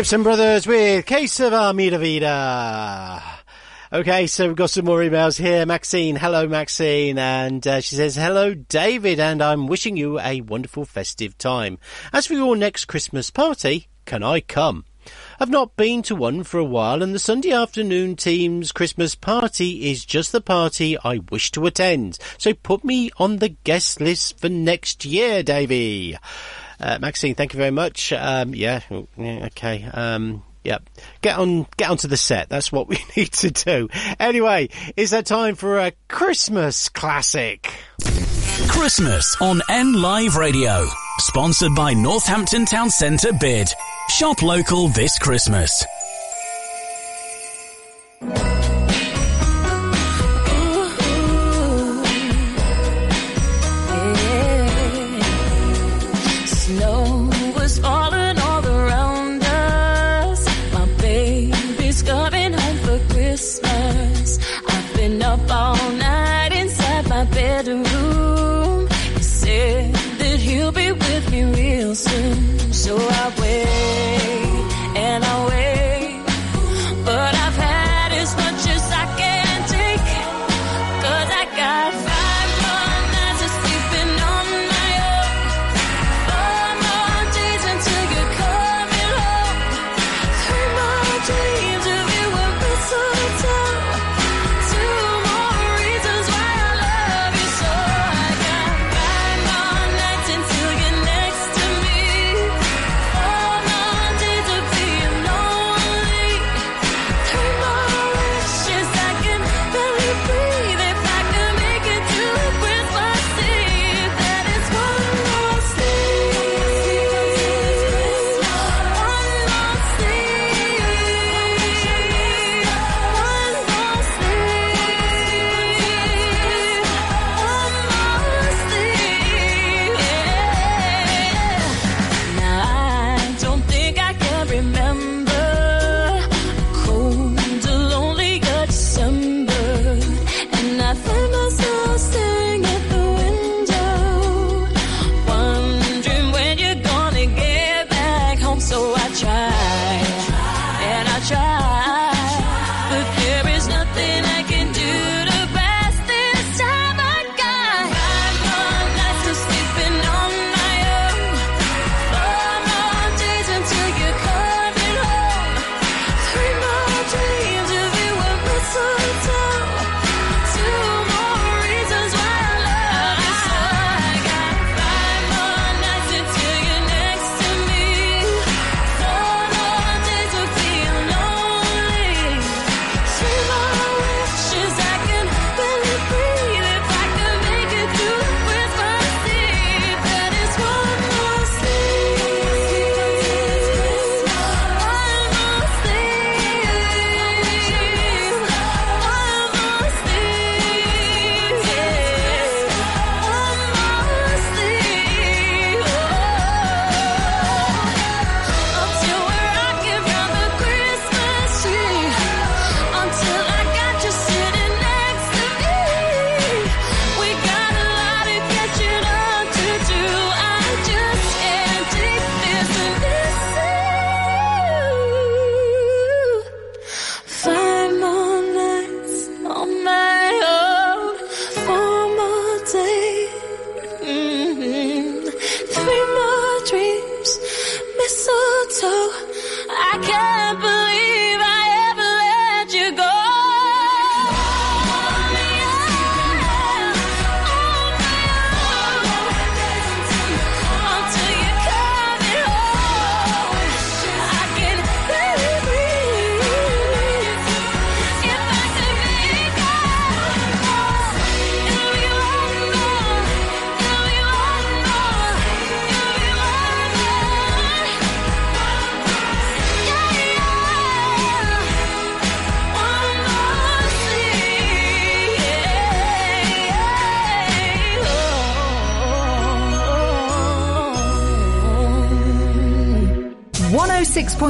Gibson Brothers with Que Sera Mi Vida. Okay, so we've got some more emails here. Maxine, hello Maxine, and uh, she says, hello David, and I'm wishing you a wonderful festive time. As for your next Christmas party, can I come? I've not been to one for a while, and the Sunday afternoon team's Christmas party is just the party I wish to attend. So put me on the guest list for next year, Davy. Uh, Maxine, thank you very much. Um, yeah, okay. Um, Yep. Get on, get onto the set. That's what we need to do. Anyway, is that time for a Christmas classic? Christmas on N Live Radio. Sponsored by Northampton Town Centre Bid. Shop local this Christmas.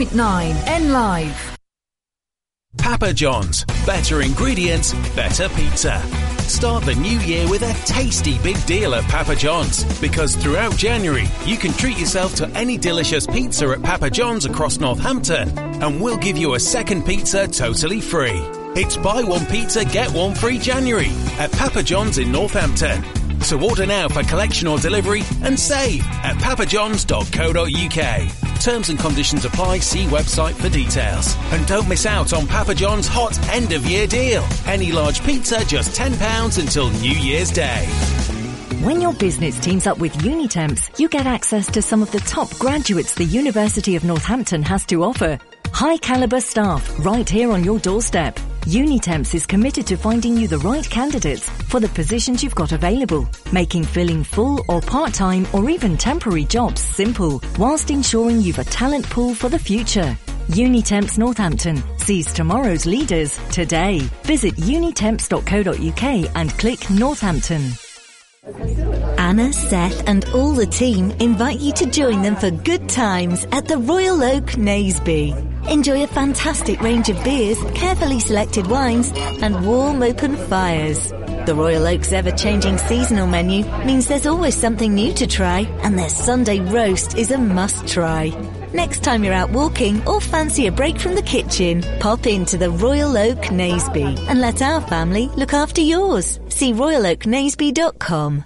101.9 N Live. Papa John's. Better ingredients, better pizza. Start the new year with a tasty big deal at Papa John's because throughout January you can treat yourself to any delicious pizza at Papa John's across Northampton and we'll give you a second pizza totally free. It's buy one pizza, get one free January at Papa John's in Northampton. So order now for collection or delivery and save at papajohns.co.uk. Terms and conditions apply. See website for details. And don't miss out on Papa John's hot end of year deal. Any large pizza just £10 until New Year's Day. When your business teams up with Unitemps, you get access to some of the top graduates the University of Northampton has to offer. High caliber staff right here on your doorstep. Unitemps is committed to finding you the right candidates for the positions you've got available, making filling full or part-time or even temporary jobs simple, whilst ensuring you've a talent pool for the future. Unitemps Northampton sees tomorrow's leaders today. Visit unitemps.co.uk and click Northampton. Anna, Seth, and all the team invite you to join them for good times at the Royal Oak Naseby. Enjoy a fantastic range of beers, carefully selected wines, and warm open fires. The Royal Oak's ever-changing seasonal menu means there's always something new to try, and their Sunday roast is a must-try. Next time you're out walking or fancy a break from the kitchen, pop into the Royal Oak Naseby and let our family look after yours. See royaloaknaseby.com.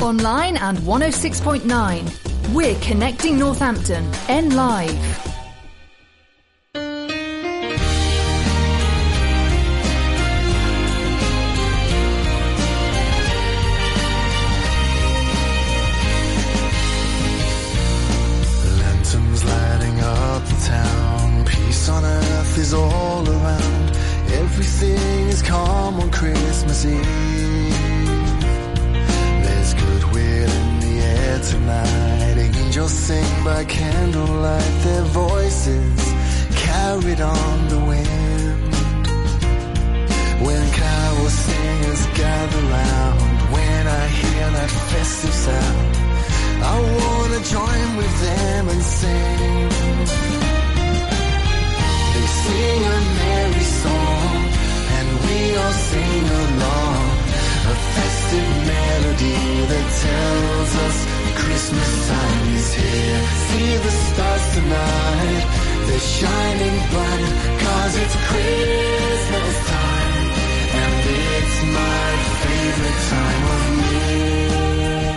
Online and 106.9. We're connecting Northampton. N Live. Christmas There's goodwill in the air tonight. Angels sing by candlelight. Their voices carried on the wind. When carol singers gather round. When I hear that festive sound. I wanna join with them and sing. They sing a merry song, we all sing along. A festive melody that tells us Christmas time is here. See the stars tonight, they're shining bright, cause it's Christmas time, and it's my favorite time of year.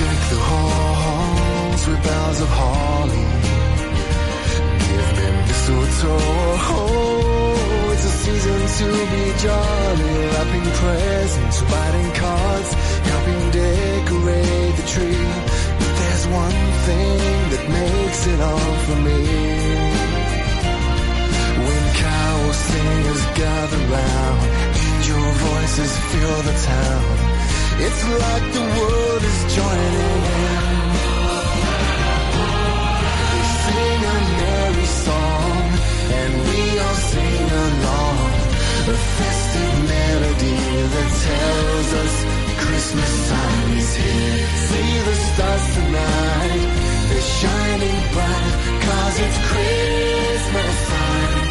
Deck the halls with boughs of holly. Mistletoe. Oh, it's a season to be jolly. Wrapping presents, writing cards, helping decorate the tree. But there's one thing that makes it all for me. When carol singers gather round, angel voices fill the town. It's like the world is joining in. A festive melody that tells us Christmas time is here. See the stars tonight, they're shining bright, cause it's Christmas time,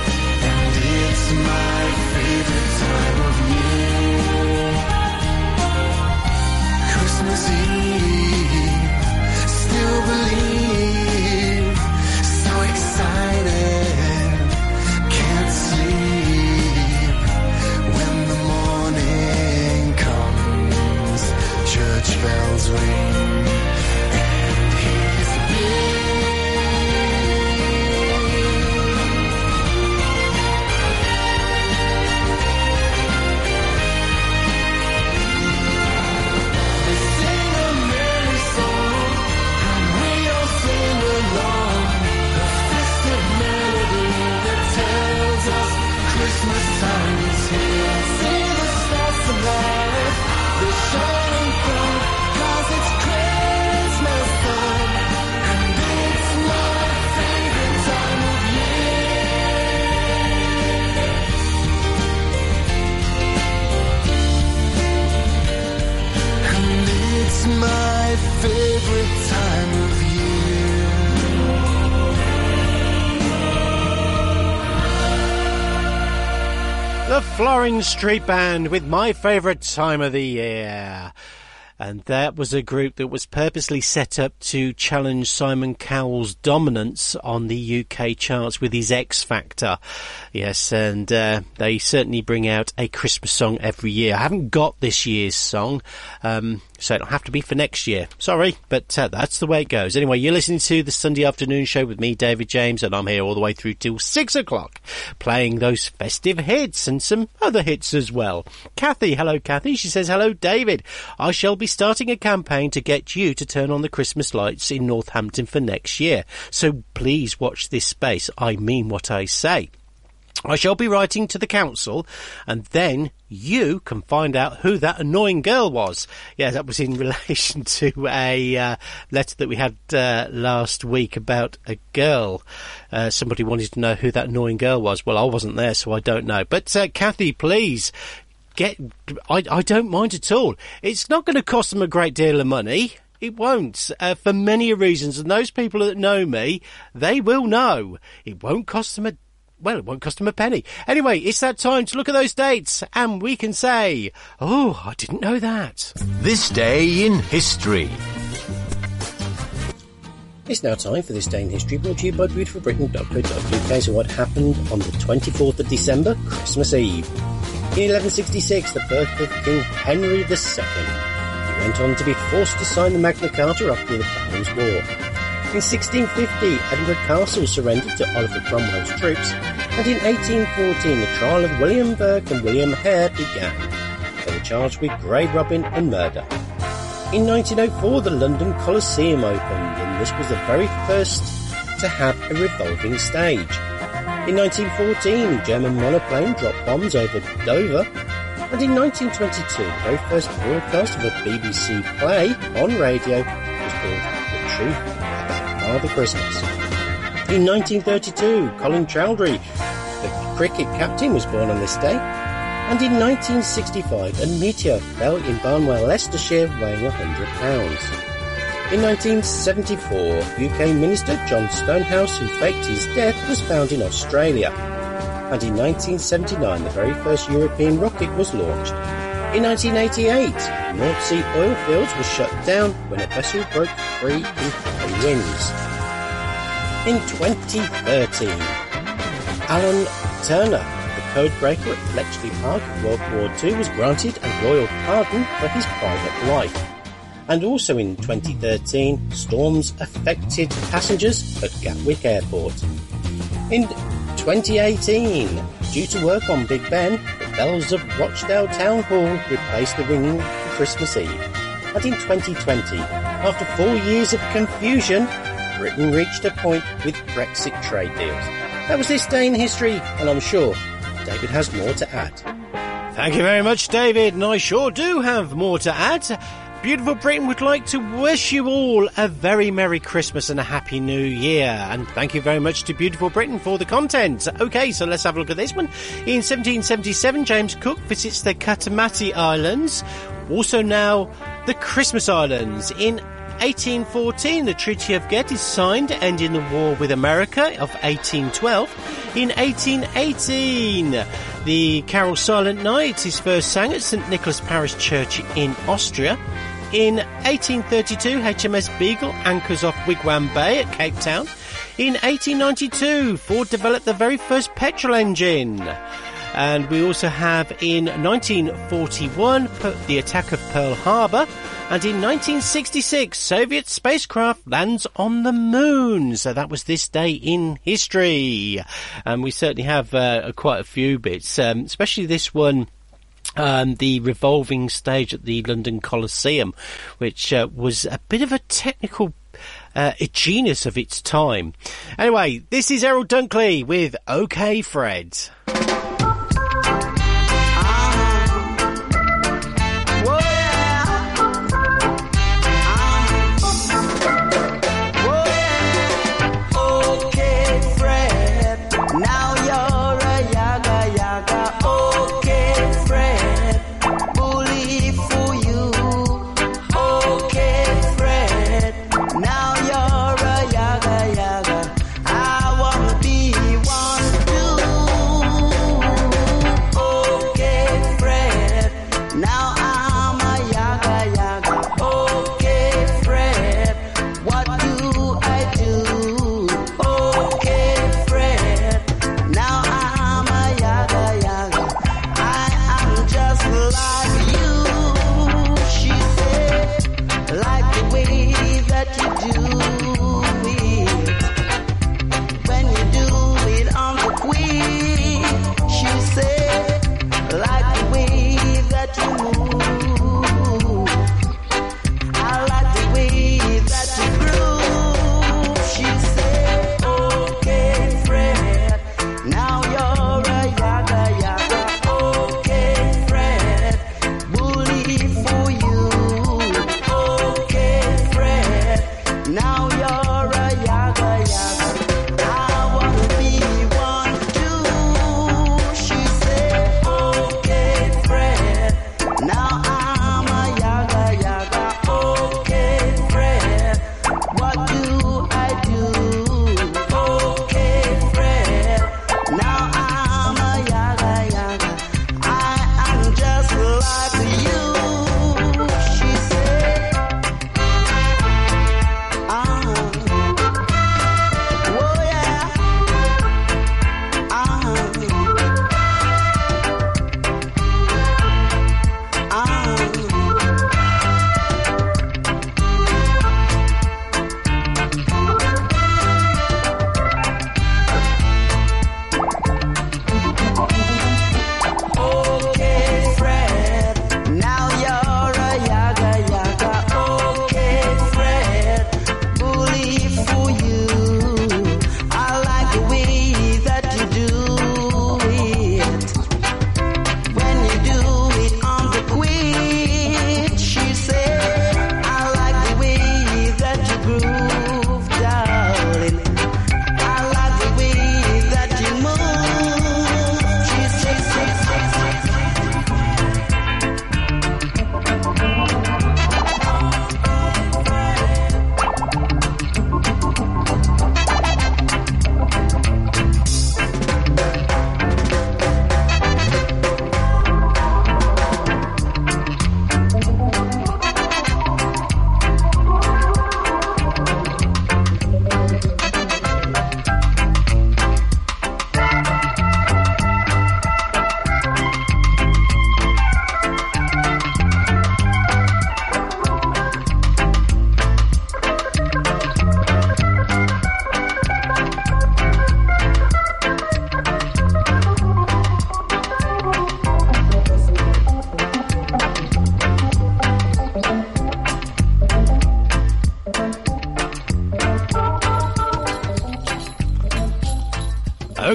and it's my favorite time of year. Christmas Eve, My favorite time of year. The Florin Street Band with my favorite time of the year. And that was a group that was purposely set up to challenge Simon Cowell's dominance on the UK charts with his X Factor. Yes, and uh, they certainly bring out a Christmas song every year. I haven't got this year's song. Um, so it'll have to be for next year. Sorry, but uh, that's the way it goes. Anyway, you're listening to the Sunday afternoon show with me, David James, and I'm here all the way through till six o'clock, playing those festive hits and some other hits as well. Kathy, hello, Kathy. She says, hello, David. I shall be starting a campaign to get you to turn on the Christmas lights in Northampton for next year. So please watch this space. I mean what I say. I shall be writing to the council and then you can find out who that annoying girl was. Yeah, that was in relation to a uh, letter that we had uh, last week about a girl. Uh, somebody wanted to know who that annoying girl was. Well, I wasn't there, so I don't know. But uh, Kathy, please get. I, I don't mind at all. It's not going to cost them a great deal of money. It won't, uh, for many reasons. And those people that know me, they will know. It won't cost them a well, it won't cost them a penny. Anyway, it's that time to look at those dates, and we can say, oh, I didn't know that. This day in history. It's now time for this day in history brought to you by beautifulbritain.co.uk. So what happened on the 24th of December, Christmas Eve? In 1166, the birth of King Henry II. He went on to be forced to sign the Magna Carta after the Barons' War. In 1650, Edinburgh Castle surrendered to Oliver Cromwell's troops, and in 1814 the trial of William Burke and William Hare began. They were charged with grave robbing and murder. In 1904, the London Coliseum opened, and this was the very first to have a revolving stage. In 1914, a German monoplane dropped bombs over Dover, and in 1922, the very first broadcast of a BBC play on radio was called The Truth Father Christmas. In 1932, Colin Cowdrey, the cricket captain, was born on this day. And in 1965, a meteor fell in Barwell, Leicestershire, weighing 100 pounds. In 1974, UK Minister John Stonehouse, who faked his death, was found in Australia. And in 1979, the very first European rocket was launched. In 1988, North Sea oil fields were shut down when a vessel broke free in high winds. In 2013, Alan Turing, the codebreaker at Bletchley Park in World War II, was granted a royal pardon for his private life. And also in 2013, storms affected passengers at Gatwick Airport. In 2018, due to work on Big Ben, bells of Rochdale Town Hall replaced the ringing for Christmas Eve. But in 2020, after four years of confusion, Britain reached a point with Brexit trade deals. That was this day in history, and I'm sure David has more to add. Thank you very much, David, and I sure do have more to add. Beautiful Britain would like to wish you all a very Merry Christmas and a Happy New Year. And thank you very much to Beautiful Britain for the content. Okay, so let's have a look at this one. In 1777, James Cook visits the Kiritimati Islands, also now the Christmas Islands. In 1814, the Treaty of Ghent is signed, ending the war with America of 1812. In 1818, the Carol Silent Night is first sang at St Nicholas Parish Church in Austria. In 1832, HMS Beagle anchors off Wigwam Bay at Cape Town. In 1892, Ford developed the very first petrol engine. And we also have in 1941 the attack of Pearl Harbor. And in 1966, Soviet spacecraft lands on the moon. So that was this day in history. And we certainly have uh, quite a few bits, um, especially this one um, the revolving stage at the London Coliseum, which uh, was a bit of a technical uh, a genius of its time. Anyway, this is Errol Dunkley with OK Fred.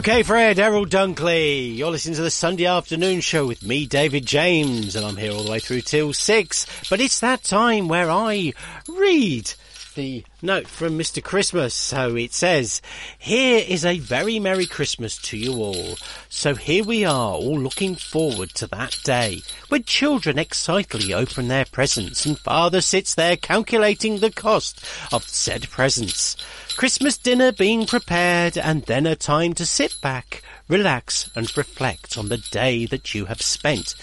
Okay, Fred, Errol Dunkley. You're listening to the Sunday afternoon show with me, David James, and I'm here all the way through till six. But it's that time where I read the note from Mr. Christmas. So it says, Here is a very Merry Christmas to you all. So here we are, all looking forward to that day when children excitedly open their presents and father sits there calculating the cost of said presents. Christmas dinner being prepared and then a time to sit back, relax and reflect on the day that you have spent.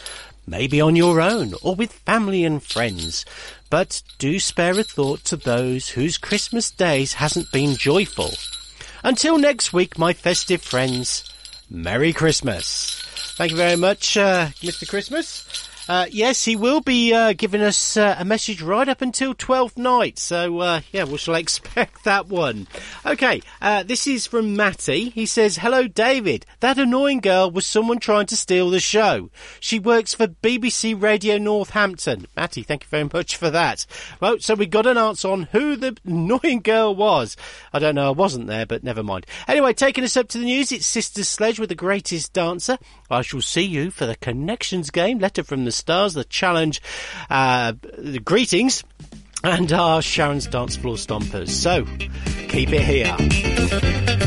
Maybe on your own or with family and friends. But do spare a thought to those whose Christmas days hasn't been joyful. Until next week, my festive friends, Merry Christmas. Thank you very much, uh, Mr. Christmas. Uh, yes, he will be uh, giving us uh, a message right up until 12th night. So, uh, yeah, we shall expect that one. Okay, uh, this is from Matty. He says, Hello, David. That annoying girl was someone trying to steal the show. She works for BBC Radio Northampton. Matty, thank you very much for that. Well, so we got an answer on who the annoying girl was. I don't know, I wasn't there, but never mind. Anyway, taking us up to the news, it's Sister Sledge with the greatest dancer. I shall see you for the Connections game, letter from the stars, the challenge, uh, the greetings, and our Sharon's dance floor stompers. So, keep it here.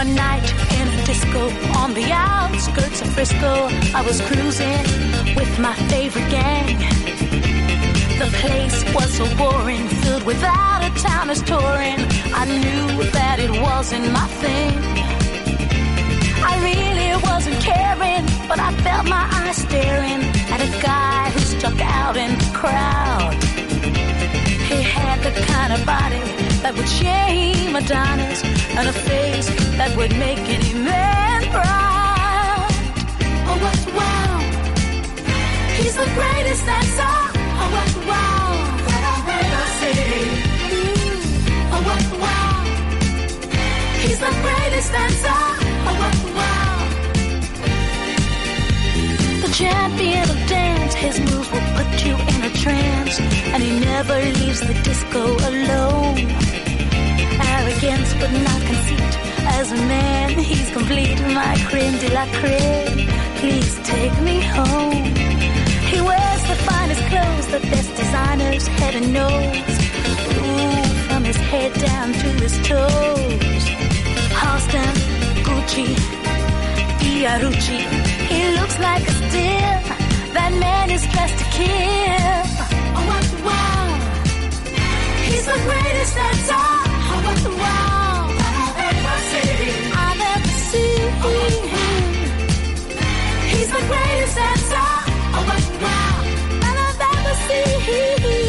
One night in a disco on the outskirts of Frisco, I was cruising with my favorite gang. The place was so boring, filled with out of towners touring. I knew that it wasn't my thing. I really wasn't caring, but I felt my eyes staring at a guy who stuck out in the crowd. He had the kind of body that would shame Adonis and a face that would make any man proud. Oh, what, wow. He's the greatest dancer. Oh, what, wow, that I've ever seen. Oh, what, wow. He's the greatest dancer. Oh, what, wow. The champion of dance, his moves will put you in a trance, and he never leaves the disco alone. Arrogance, but not conceit. As a man, he's complete, my creme de la creme. Please take me home. He wears the finest clothes, the best designers, heaven knows. Ooh, from his head down to his toes. Halston, Gucci, Fiorucci. He looks like a steal. That man is best to kill. Oh, wow. He's the greatest dancer. Oh, He's the greatest dancer. Oh, wow, that I've ever seen.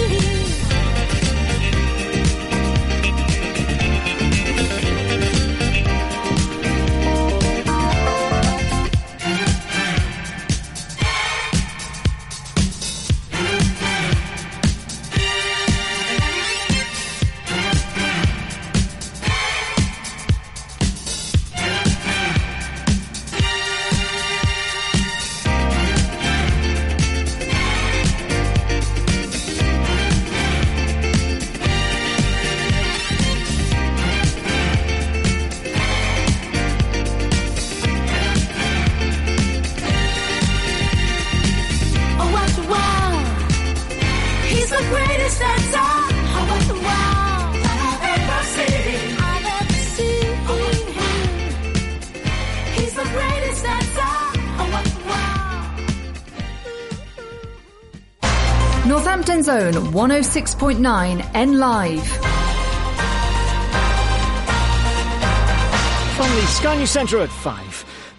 Wow. Northampton's own 106.9 N Live. From the Sky News Centre at 5.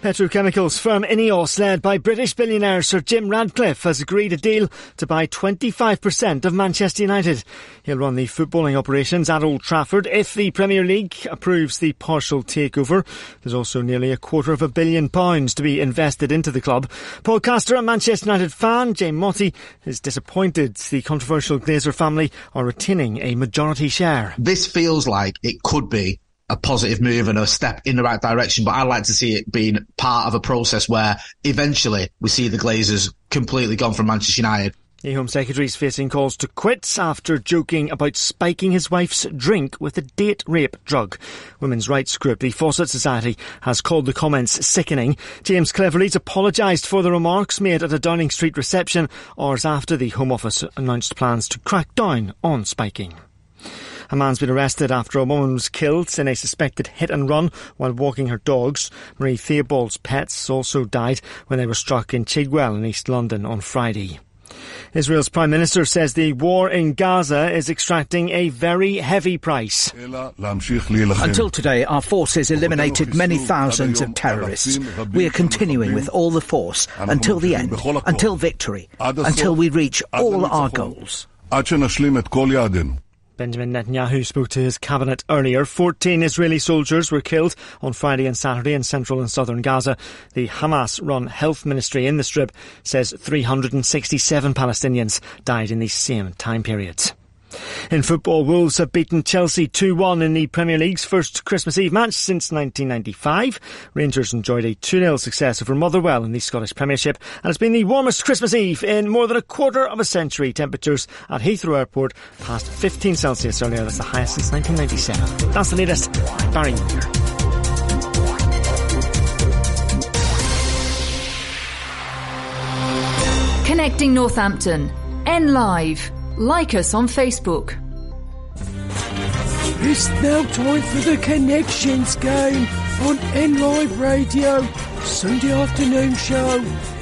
Petrochemicals firm Ineos, led by British billionaire Sir Jim Ratcliffe, has agreed a deal to buy 25% of Manchester United. He'll run the footballing operations at Old Trafford if the Premier League approves the partial takeover. There's also nearly a quarter of a billion pounds to be invested into the club. Podcaster and Manchester United fan Jane Motti is disappointed the controversial Glazer family are retaining a majority share. This feels like it could be a positive move and a step in the right direction, but I like to see it being part of a process where eventually we see the Glazers completely gone from Manchester United. The Home Secretary is facing calls to quit after joking about spiking his wife's drink with a date rape drug. Women's rights group, the Fawcett Society, has called the comments sickening. James Cleverly's apologised for the remarks made at a Downing Street reception hours after the Home Office announced plans to crack down on spiking. A man's been arrested after a woman was killed in a suspected hit and run while walking her dogs. Marie Theobald's pets also died when they were struck in Chigwell in East London on Friday. Israel's Prime Minister says the war in Gaza is extracting a very heavy price. Until today, our forces eliminated many thousands of terrorists. We are continuing with all the force until the end, until victory, until we reach all our goals. Benjamin Netanyahu spoke to his cabinet earlier. 14 Israeli soldiers were killed on Friday and Saturday in central and southern Gaza. The Hamas run health ministry in the strip says 367 Palestinians died in these same time periods. In football, Wolves have beaten Chelsea 2-1 in the Premier League's first Christmas Eve match since 1995. Rangers enjoyed a 2-0 success over Motherwell in the Scottish Premiership and it's been the warmest Christmas Eve in more than a quarter of a century. Temperatures at Heathrow Airport passed 15 Celsius earlier. That's the highest since 1997. That's the latest. Barry. Connecting Northampton. N Live. Like us on Facebook. It's now time for the Connections game on N Live Radio, Sunday afternoon show.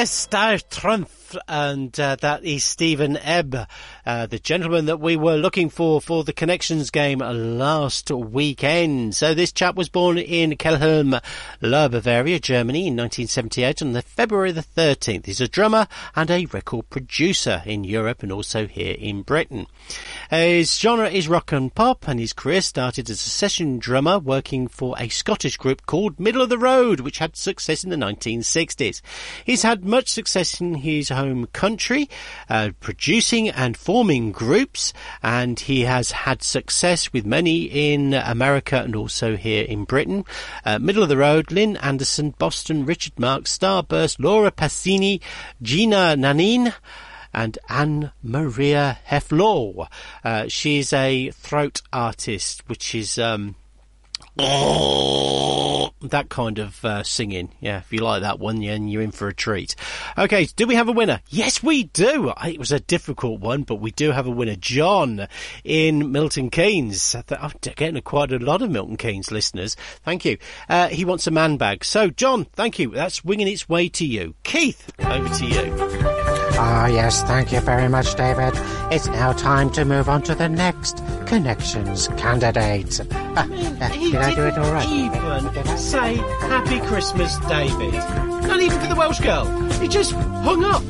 Esther Trump, and uh, that is Stephen Ebb, uh, the gentleman that we were looking for for the Connections game last weekend. So this chap was born in Kelheim, Lower Bavaria, Germany in 1978 on the February the 13th. He's a drummer and a record producer in Europe and also here in Britain. His genre is rock and pop and his career started as a session drummer working for a Scottish group called Middle of the Road, which had success in the 1960s. He's had much success in his home country, uh, producing and forming groups, and he has had success with many in America and also here in Britain. Uh, Middle of the Road, Lynn Anderson, Boston, Richard Marx, Starburst, Laura Pausini, Gianna Nannini, and Anne Maria Heflaw. Uh, she's a throat artist, which is um, that kind of uh, singing. Yeah, if you like that one, yeah, you're in for a treat. Okay, do we have a winner? Yes, we do. It was a difficult one, but we do have a winner. John in Milton Keynes. I'm getting quite a lot of Milton Keynes listeners. Thank you. Uh, he wants a man bag. So, John, thank you. That's winging its way to you. Keith, over to you. Ah, yes, thank you very much, David. It's now time to move on to the next Connections candidate. Ah, uh, did I do it all right? Even say Happy Christmas, David. Not even for the Welsh girl. He just hung up.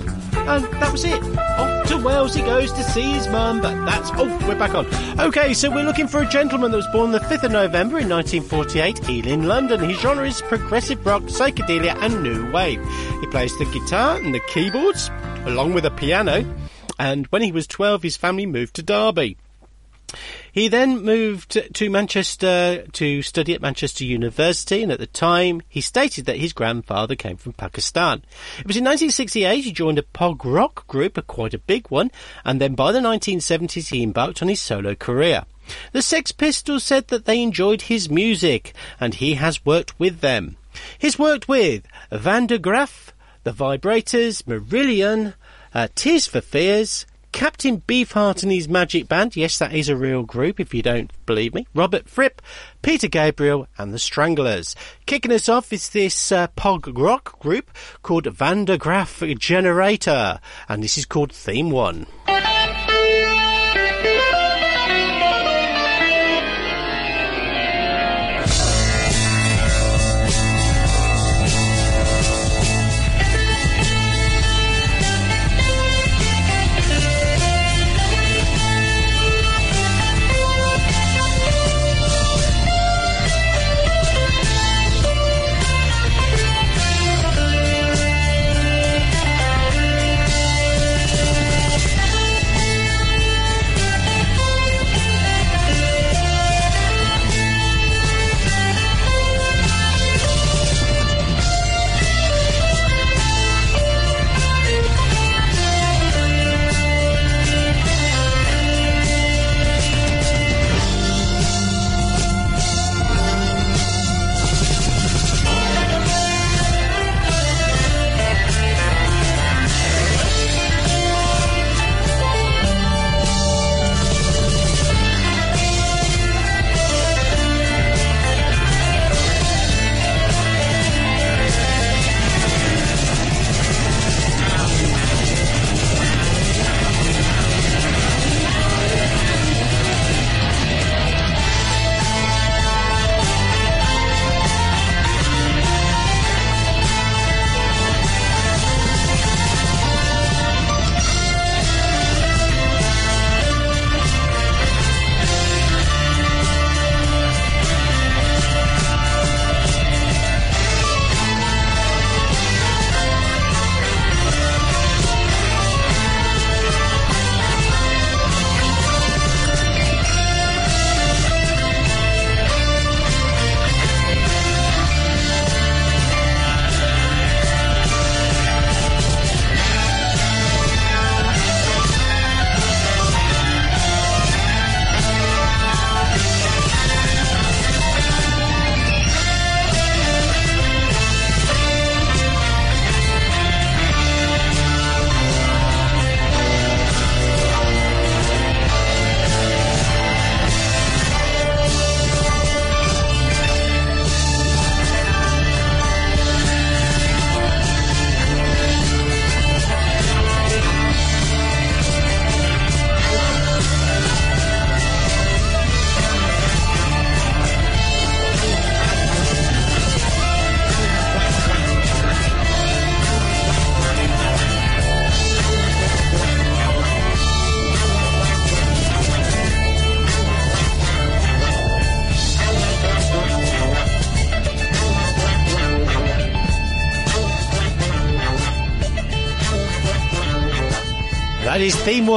And that was it. Off to Wales he goes to see his mum, but that's... Oh, we're back on. Okay, so we're looking for a gentleman that was born the 5th of November in 1948, Ealing, London. His genre is progressive rock, psychedelia and new wave. He plays the guitar and the keyboards, along with a piano. And when he was 12, his family moved to Derby. He then moved to Manchester to study at Manchester University, and at the time he stated that his grandfather came from Pakistan. It was in 1968 he joined a prog rock group, a quite a big one, and then by the 1970s he embarked on his solo career. The Sex Pistols said that they enjoyed his music, and he has worked with them. He's worked with Van der Graaf, The Vibrators, Marillion, uh, Tears for Fears, Captain Beefheart and his Magic Band. Yes, that is a real group if you don't believe me. Robert Fripp, Peter Gabriel and the Stranglers. Kicking us off is this uh, pog rock group called Van der Graaf Generator. And this is called Theme 1.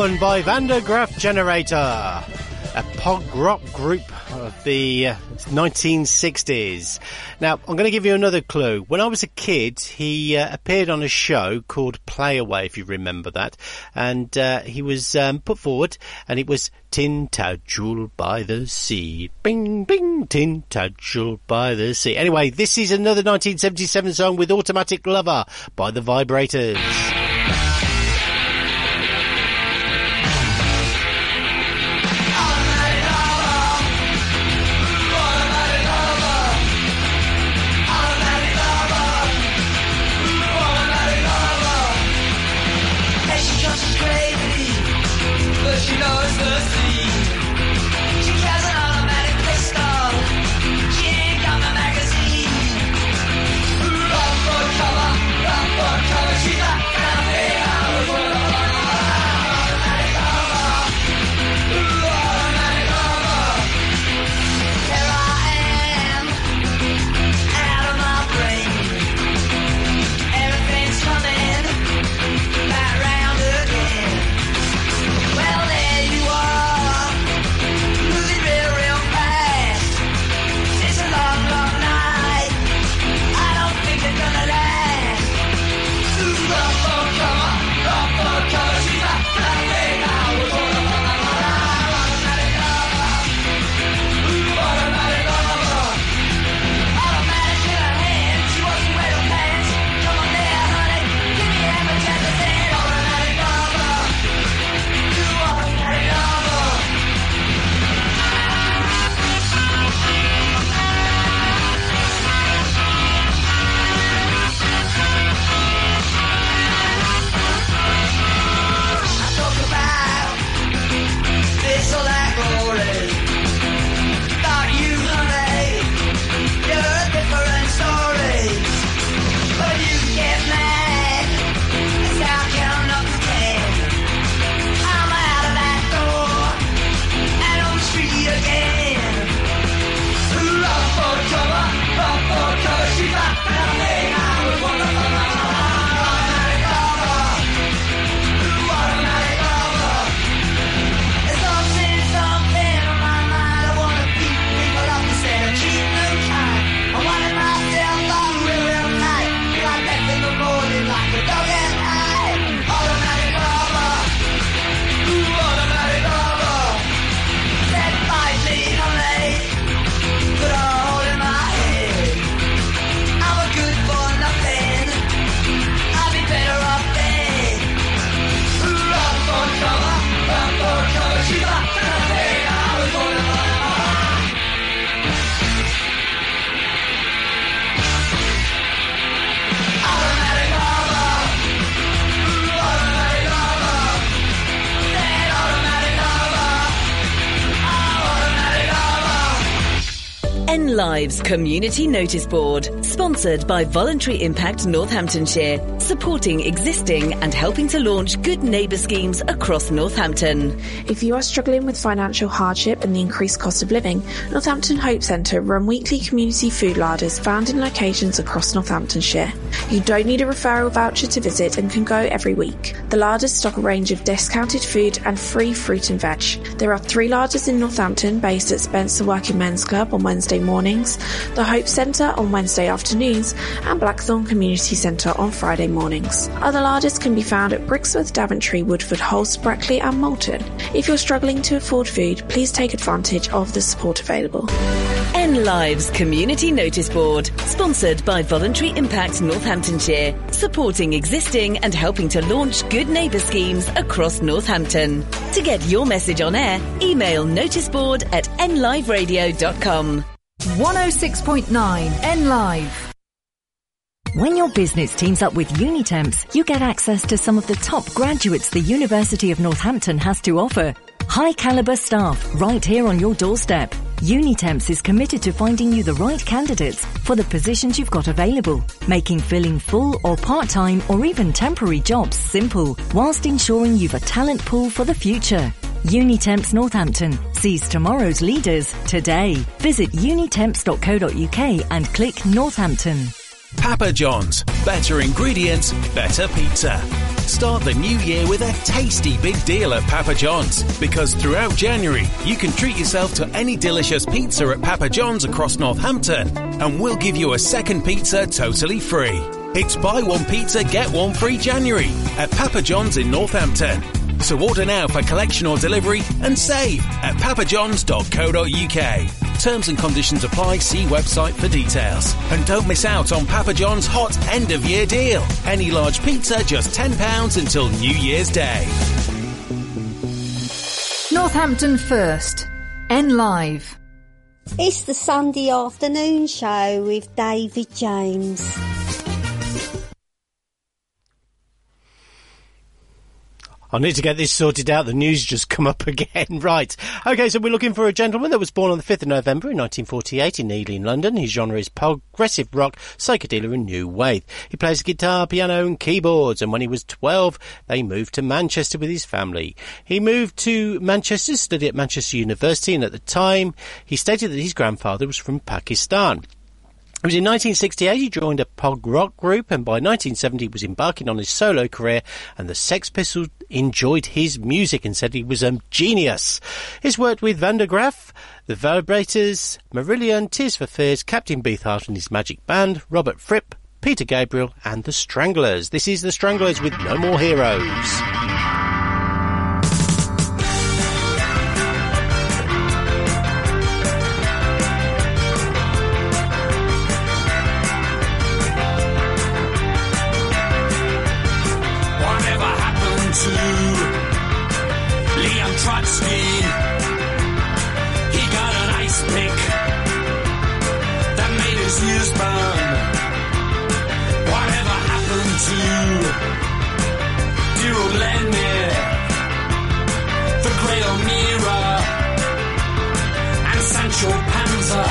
One by Van der Graaf Generator, a pog rock group of the uh, 1960s. Now, I'm going to give you another clue. When I was a kid, he uh, appeared on a show called Play Away, if you remember that, and uh, he was um, put forward, and it was Tintagel by the Sea. Bing, bing, Tintagel by the Sea. Anyway, this is another 1977 song with Automatic Lover by the Vibrators. Lives Community Notice Board, sponsored by Voluntary Impact Northamptonshire, supporting existing and helping to launch good neighbour schemes across Northampton. If you are struggling with financial hardship and the increased cost of living, Northampton Hope Centre run weekly community food larders found in locations across Northamptonshire. You don't need a referral voucher to visit and can go every week. The larders stock a range of discounted food and free fruit and veg. There are three larders in Northampton based at Spencer Working Men's Club on Wednesday mornings, the Hope Centre on Wednesday afternoons, and Blackthorn Community Centre on Friday mornings. Other larders can be found at Brixworth, Daventry, Woodford, Halse, Brackley, and Moulton. If you're struggling to afford food, please take advantage of the support available. N Lives Community Notice Board, sponsored by Voluntary Impact Northamptonshire, supporting existing and helping to launch good neighbour schemes across Northampton. To get your message on air, email noticeboard at nliveradio.com. 106.9 N Live. When your business teams up with Unitemps, you get access to some of the top graduates the University of Northampton has to offer. High caliber staff right here on your doorstep. Unitemps is committed to finding you the right candidates for the positions you've got available, making filling full or part-time or even temporary jobs simple, whilst ensuring you've a talent pool for the future. Unitemps Northampton sees tomorrow's leaders today. Visit unitemps.co.uk and click Northampton. Papa John's. Better ingredients, better pizza. Start the new year with a tasty big deal at Papa John's because throughout January you can treat yourself to any delicious pizza at Papa John's across Northampton and we'll give you a second pizza totally free. It's buy one pizza, get one free January at Papa John's in Northampton. So order now for collection or delivery and save at papajohns.co.uk. Terms and conditions apply. See website for details. And don't miss out on Papa John's hot end of year deal. Any large pizza just £10 until New Year's Day. Northampton First. N Live. It's the Sunday afternoon show with David James. I need to get this sorted out. The news just come up again. right. Okay, so we're looking for a gentleman that was born on the 5th of November in 1948 in Ealing, London. His genre is progressive rock, psychedelia and new wave. He plays guitar, piano and keyboards and when he was 12, they moved to Manchester with his family. He moved to Manchester, studied at Manchester University and at the time he stated that his grandfather was from Pakistan. It was in 1968 he joined a prog rock group and by 1970 he was embarking on his solo career and the Sex Pistols enjoyed his music and said he was a genius. He's worked with Van der Graaf, The Vibrators, Marillion, Tears for Fears, Captain Beefheart and his Magic Band, Robert Fripp, Peter Gabriel and The Stranglers. This is The Stranglers with No More Heroes. Sancho Panza?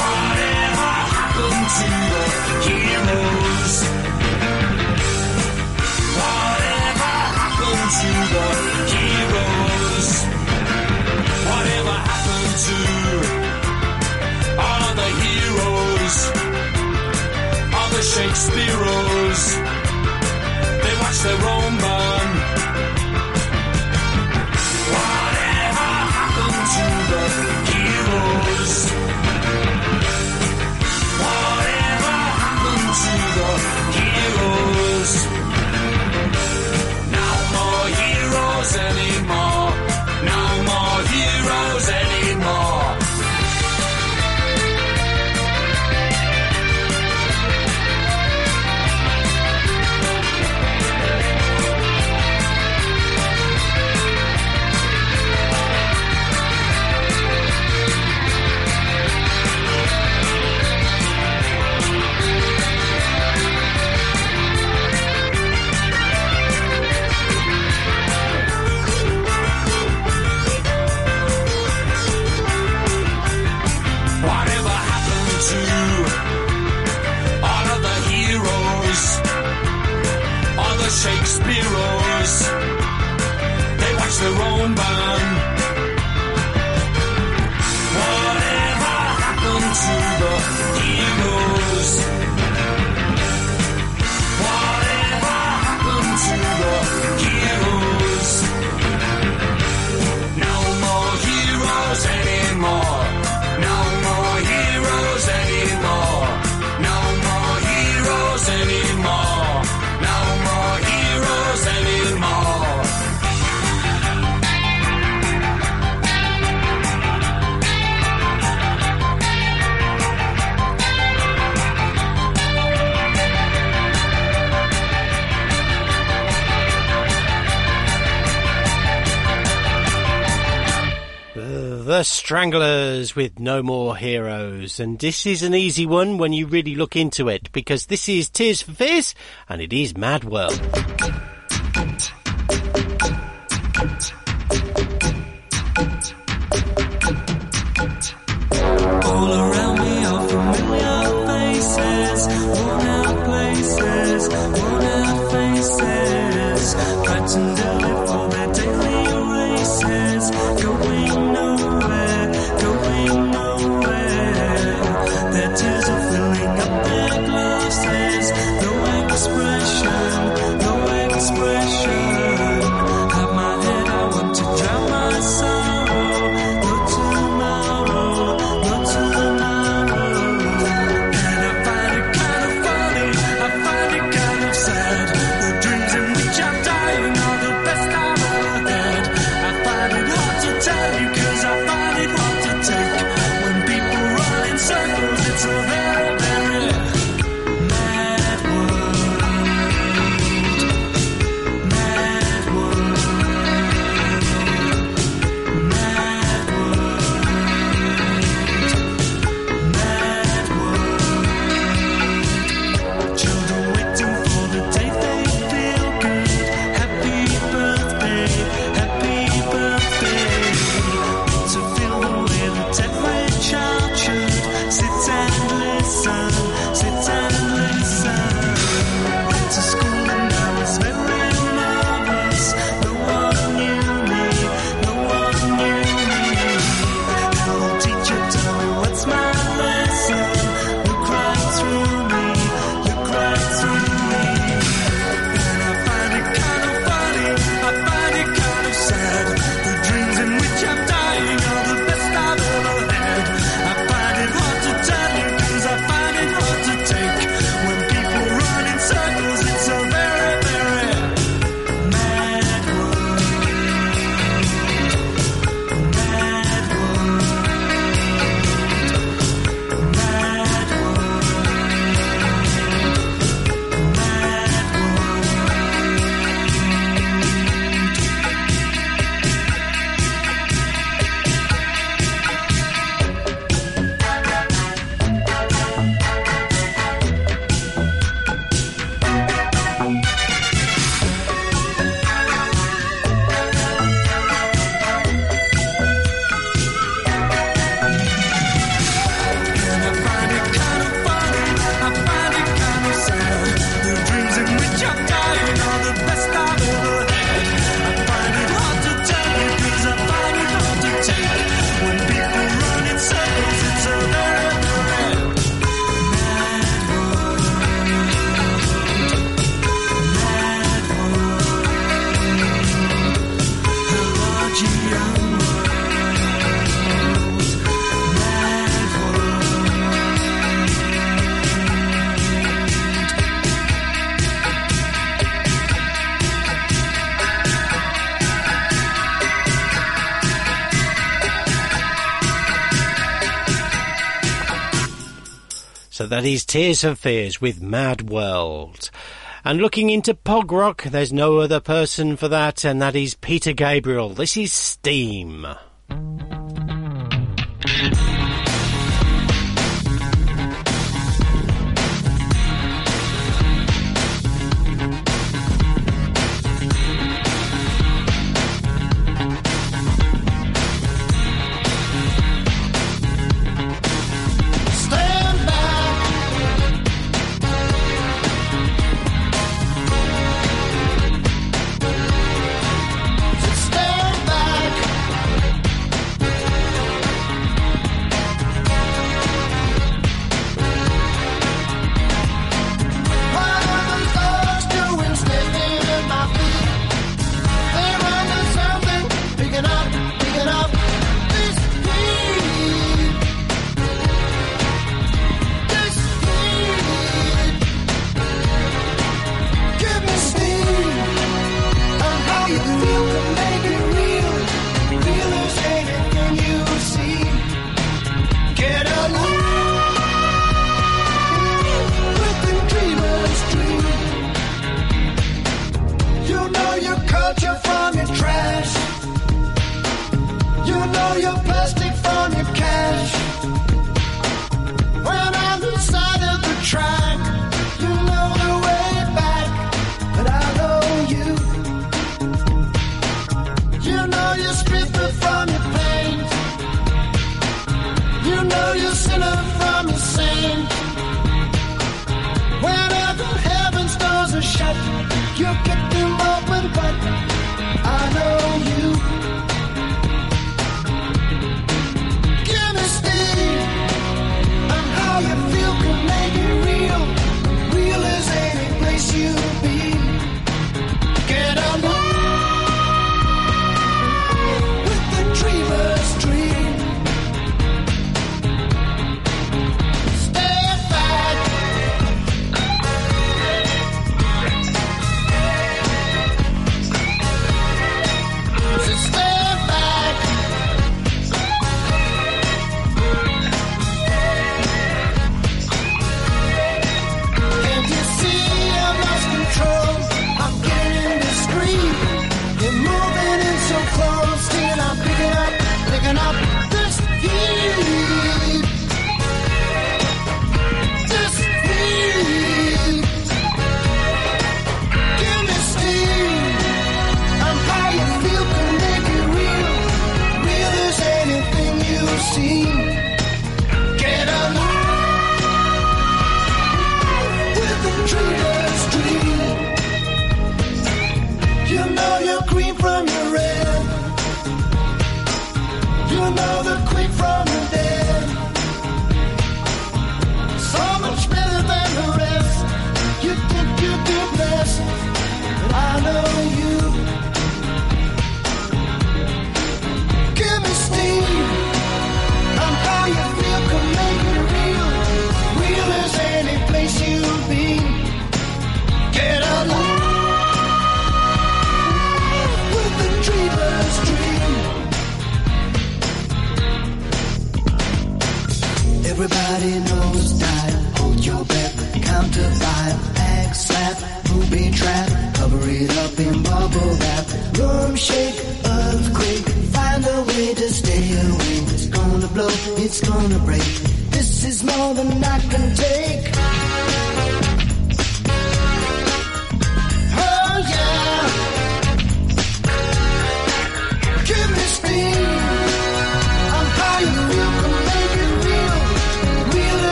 Whatever happened to the heroes? Whatever happened to the heroes? Whatever happened to all the heroes? All the Shakespeareos? They watch their own burn. The Stranglers with No More Heroes. And this is an easy one when you really look into it because this is Tears for Fears and it is Mad World. that is Tears and Fears with Mad World. And looking into Pogrock, there's no other person for that, and that is Peter Gabriel. This is Steam.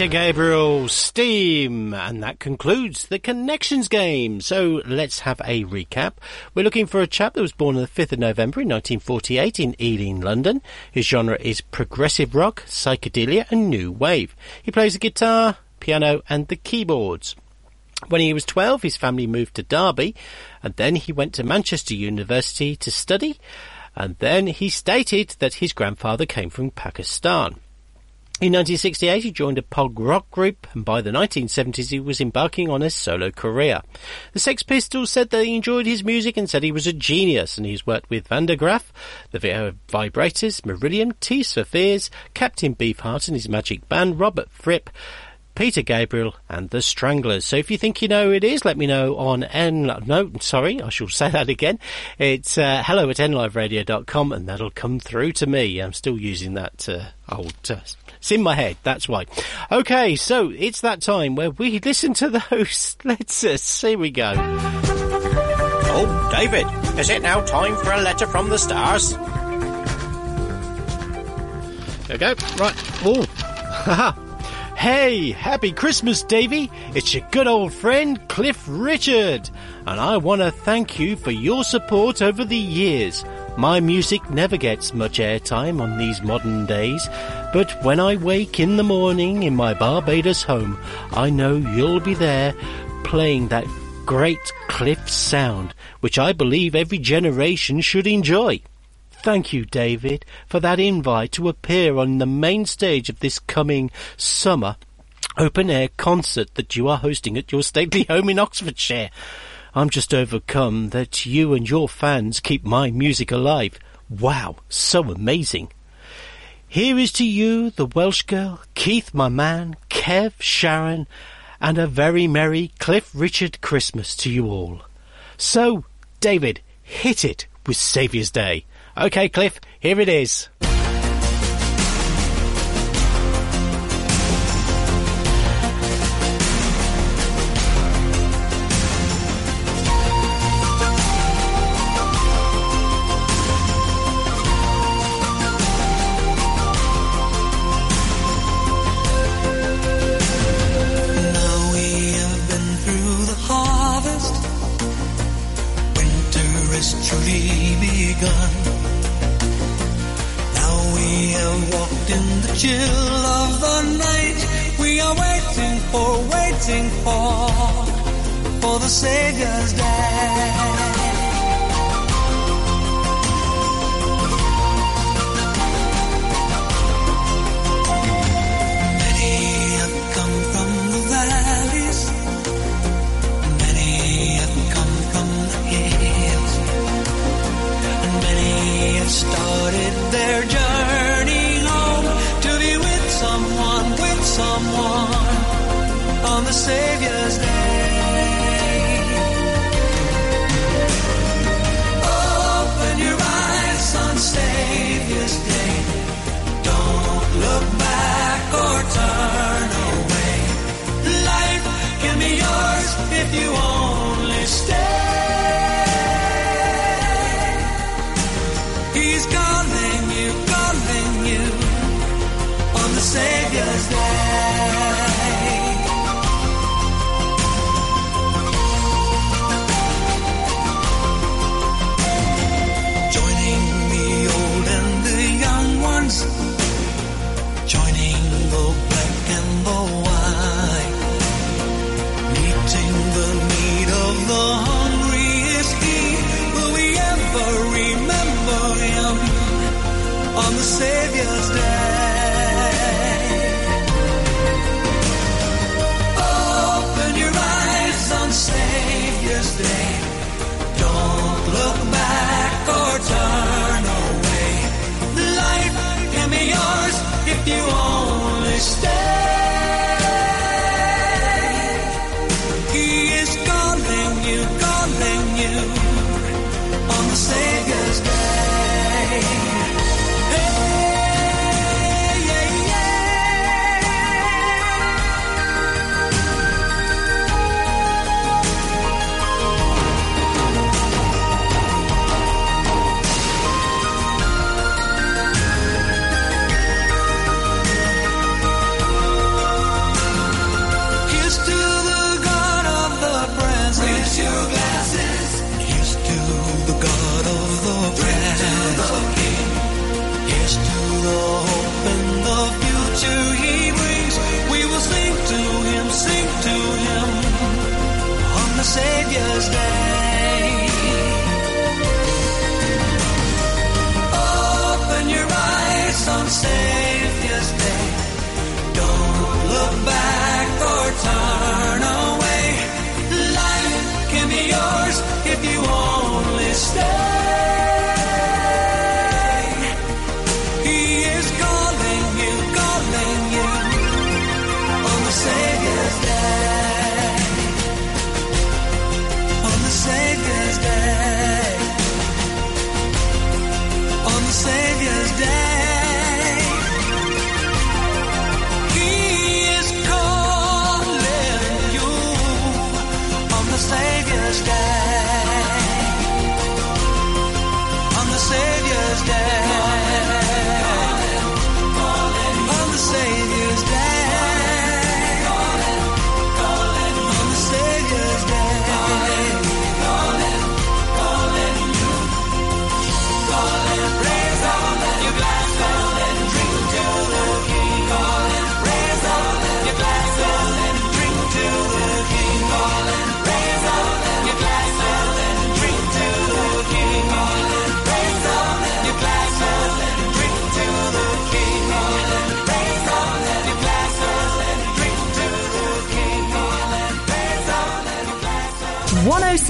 Peter Gabriel, Steam, and that concludes the Connections game. So let's have a recap. We're looking for a chap that was born on the 5th of November in 1948 in Ealing, London. His genre is progressive rock, psychedelia, and new wave. He plays the guitar, piano, and the keyboards. When he was 12, his family moved to Derby, and then he went to Manchester University to study, and then he stated that his grandfather came from Pakistan. In 1968, he joined a pog rock group, and by the 1970s, he was embarking on a solo career. The Sex Pistols said they enjoyed his music and said he was a genius, and he's worked with Van der Graaf, the Vibrators, Marillion, Tears for Fears, Captain Beefheart and his magic band, Robert Fripp, Peter Gabriel and the Stranglers. So if you think you know who it is, let me know on N. No, sorry, I shall say that again. It's uh, hello at nliveradio.com and that'll come through to me. I'm still using that uh, old uh, it's in my head, that's why. Okay, so it's that time where we listen to those. Let's uh, see we go. Oh, David, is it now time for a letter from the stars? There we go. Right. Oh, haha. Hey, happy Christmas, Davy. It's your good old friend, Cliff Richard. And I want to thank you for your support over the years. My music never gets much airtime on these modern days, but when I wake in the morning in my Barbados home, I know you'll be there playing that great Cliff sound, which I believe every generation should enjoy. Thank you, David, for that invite to appear on the main stage of this coming summer open air concert that you are hosting at your stately home in Oxfordshire. I'm just overcome that you and your fans keep my music alive. Wow, so amazing. Here is to you, the Welsh girl, Keith, my man, Kev, Sharon, and a very merry Cliff Richard Christmas to you all. So, David, hit it with Saviour's Day. Okay, Cliff, here it is. Chill of the night. We are waiting for, waiting for, for the Savior's day. Many have come from the valleys. Many have come from the hills. And many have started their journey Savior's day. Open your eyes on Savior's day. Don't look back or turn away. Life can be yours if you only on the Savior's day?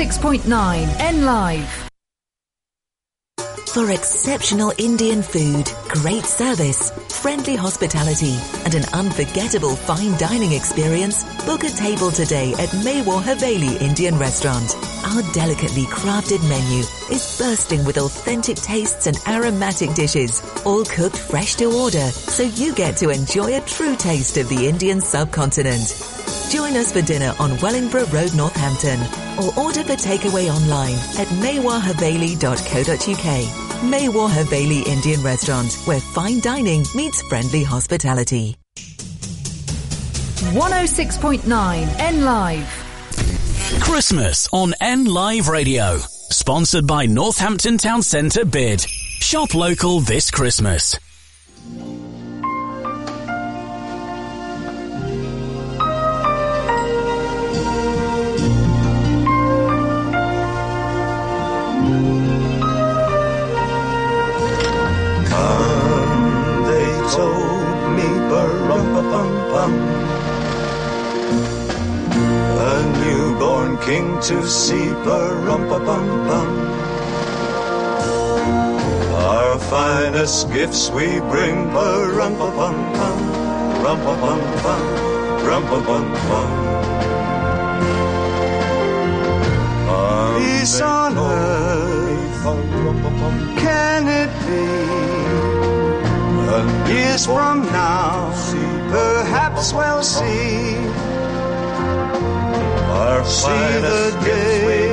106.9 N Live. For exceptional Indian food, great service, friendly hospitality, and an unforgettable fine dining experience, book a table today at Mewar Haveli Indian Restaurant. Our delicately crafted menu is bursting with authentic tastes and aromatic dishes, all cooked fresh to order, so you get to enjoy a true taste of the Indian subcontinent. Join us for dinner on Wellingborough Road, Northampton, or order for takeaway online at mewarhaveli.co.uk. Mewar Haveli Indian Restaurant, where fine dining meets friendly hospitality. 106.9 N Live. Christmas on N Live Radio. Sponsored by Northampton Town Centre Bid. Shop local this Christmas. A newborn king to see, bum bum Our finest gifts we bring, bum bum bum rum bum bum rum bum bum Peace on earth, can it be? Years from now, perhaps we'll see. Our See the day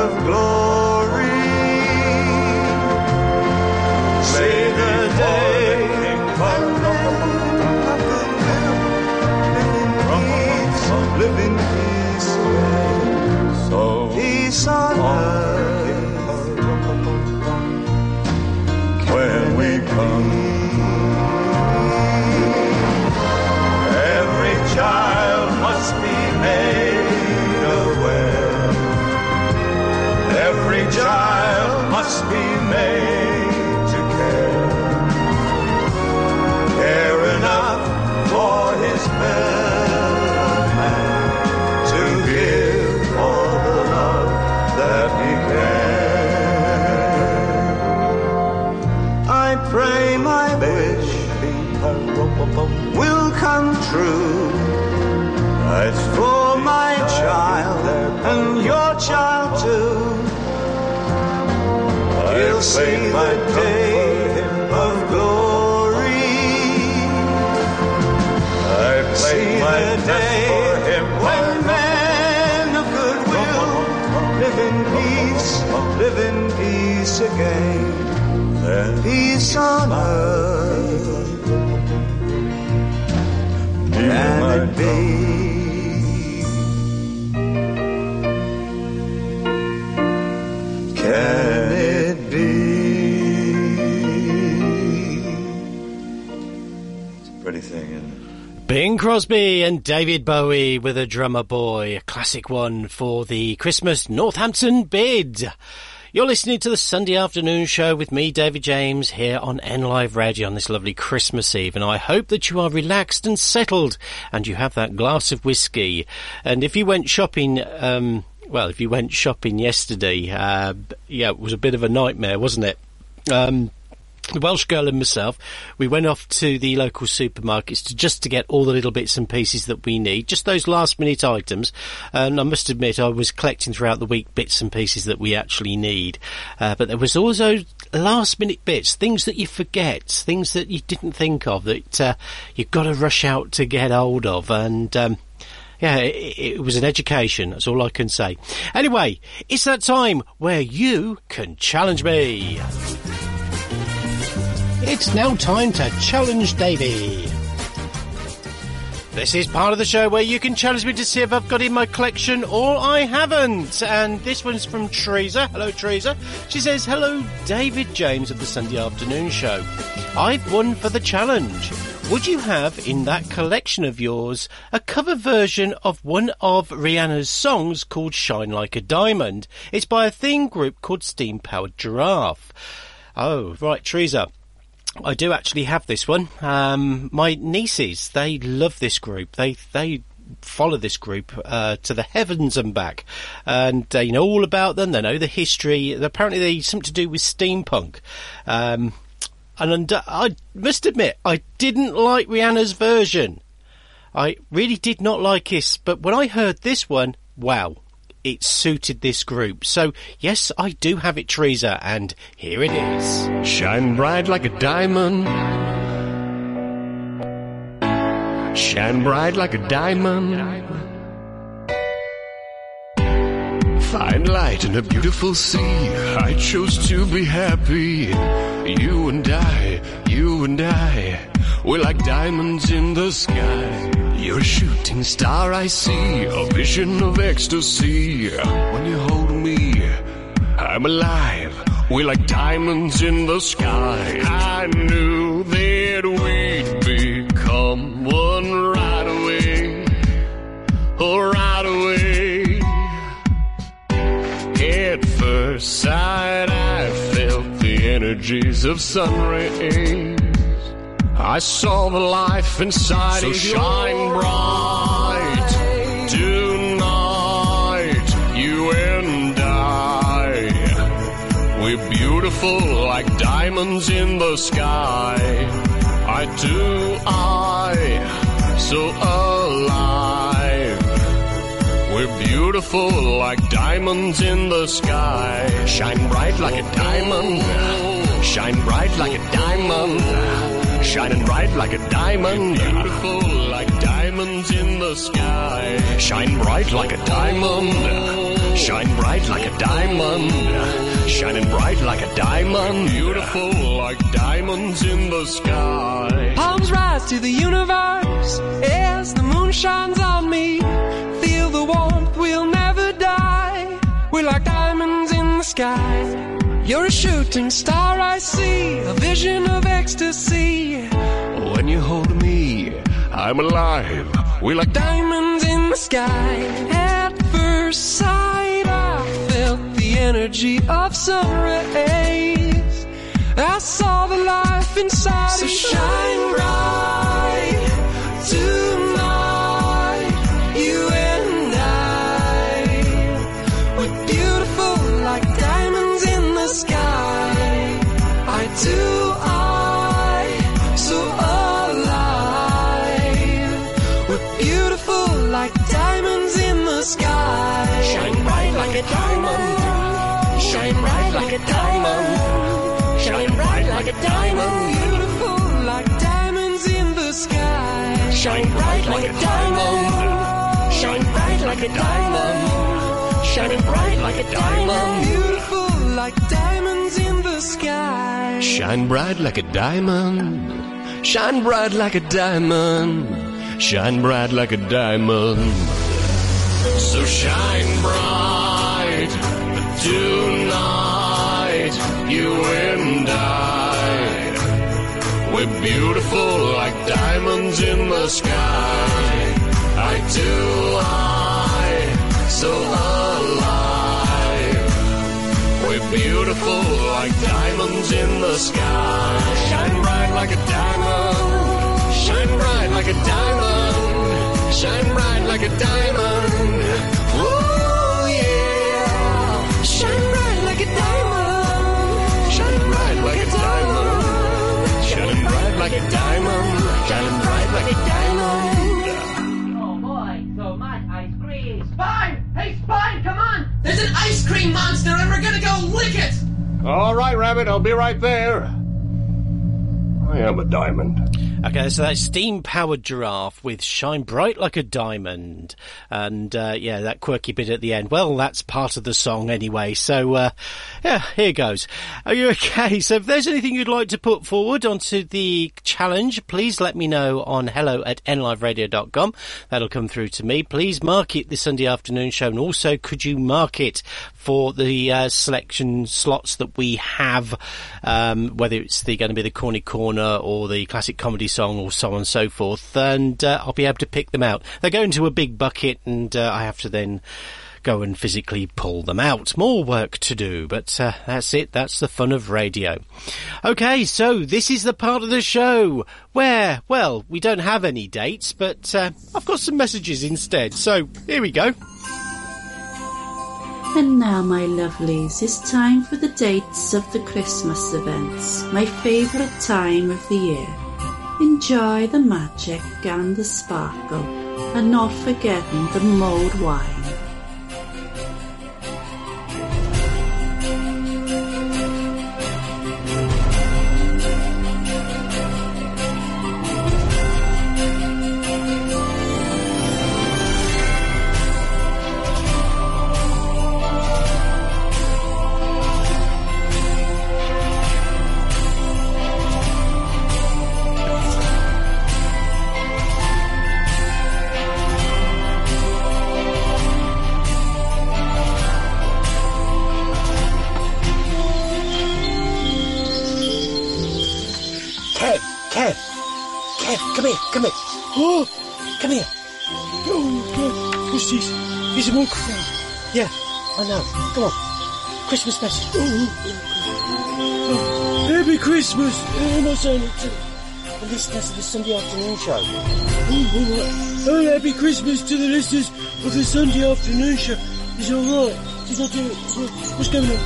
of glory. See the day when live in peace, So peace on earth. when we come, must be made to care. Care enough for his fellow man to give all the love that he can. I pray my wish will come true. It's For my child He'll see the day of glory. I See my day for him. when men of goodwill live in peace, live in peace again. Then Peace on earth. Can it be? Bing Crosby and David Bowie with a drummer boy, a classic one for the Christmas Northampton bid. You're listening to the Sunday afternoon show with me, David James, here on N Live Radio on this lovely Christmas Eve, and I hope that you are relaxed and settled, and you have that glass of whiskey. And if you went shopping, um, well, if you went shopping yesterday, uh, yeah, it was a bit of a nightmare, wasn't it? Um, the Welsh girl and myself, we went off to the local supermarkets to just to get all the little bits and pieces that we need, just those last minute items. And I must admit, I was collecting throughout the week bits and pieces that we actually need. Uh, but there was also last minute bits, things that you forget, things that you didn't think of that uh, you've got to rush out to get hold of. And um, yeah, it, it, was an education. That's all I can say. Anyway, it's that time where you can challenge me. It's now time to challenge Davey. This is part of the show where you can challenge me to see if I've got in my collection or I haven't. And this one's from Teresa. Hello, Teresa. She says, Hello, David James of the Sunday Afternoon Show. I've won for the challenge. Would you have in that collection of yours a cover version of one of Rihanna's songs called Shine Like a Diamond? It's by a theme group called Steam Powered Giraffe. Oh, right, Teresa. I do actually have this one. Um, my nieces, they love this group. They they follow this group uh, to the heavens and back, and they know all about them. They know the history. Apparently, they something to do with steampunk. Um, and I must admit, I didn't like Rihanna's version. I really did not like this, but when I heard this one, wow, it suited this group. So, yes, I do have it, Teresa, and here it is. Shine bright like a diamond. Shine bright like a diamond. Find light in a beautiful sea. I chose to be happy. You and I, you and I, we're like diamonds in the sky. You're a shooting star, I see, a vision of ecstasy. When you hold me, I'm alive. We're like diamonds in the sky. I knew that we'd become one right away. Oh, right away. At first sight, I felt the energies of sun rays. I saw the life inside so shine bright tonight, you and I. We're beautiful like diamonds in the sky. I do, I, so alive. We're beautiful like diamonds in the sky. Shine bright like a diamond. Shine bright like a diamond shining bright like a diamond. Beautiful like diamonds in the sky. Shine bright like a diamond. Shine bright like a diamond. Shining bright like a diamond. Beautiful like diamonds in the sky. Palms rise to the universe as the moon shines on me. Feel the warmth, we'll never die. We're like diamonds in the sky. You're a shooting star, I see, a vision of ecstasy. When you hold me, I'm alive. We're like diamonds in the sky. At first sight, I felt the energy of sun rays. I saw the life inside. So shine bright Shine bright like a diamond. Shine bright like a diamond. Shining bright like a diamond. Beautiful like diamonds in the sky. Shine bright like a diamond. Shine bright like a diamond. Shine bright like a diamond. So shine bright tonight, you and I. We're beautiful like diamonds in the sky. I do, I, so alive. We're beautiful like diamonds in the sky. Shine bright like a diamond. Shine bright like a diamond. Shine bright like a diamond. Oh yeah. Shine bright like a diamond. Shine bright like a diamond. Like a diamond. Shining bright like a diamond. Oh boy, so much ice cream. Spine! Hey, Spine, come on! There's an ice cream monster and we're gonna go lick it! All right, Rabbit, I'll be right there. I am a diamond. Okay, so that's steam powered giraffe with shine bright like a diamond. And, uh, yeah, that quirky bit at the end. Well, that's part of the song anyway. So, uh, yeah, here goes. Are you okay? So if there's anything you'd like to put forward onto the challenge, please let me know on hello at nliveradio.com. That'll come through to me. Please mark it the Sunday afternoon show. And also, could you mark it for the uh, selection slots that we have, um, whether it's the, going to be the corny corner or the classic comedy song or so on and so forth, and uh, I'll be able to pick them out. They go into a big bucket, and uh, I have to then go and physically pull them out. More work to do, but uh, that's it. That's the fun of radio. Okay, so this is the part of the show where, well, we don't have any dates, but uh, I've got some messages instead. So here we go. And now, my lovelies, it's time for the dates of the Christmas events, my favourite time of the year. Enjoy the magic and the sparkle, and not forgetting the mulled wine. Come here, come here. Oh, come here. Oh, God. What's this? Is it microphone? Yeah, I know. Come on. Christmas message. Oh, Happy Christmas! Who am I saying it to? The listeners of the Sunday afternoon show. Oh, all right. Oh, happy Christmas to the listeners of the Sunday afternoon show. Is it alright? Did I do it- What's going on?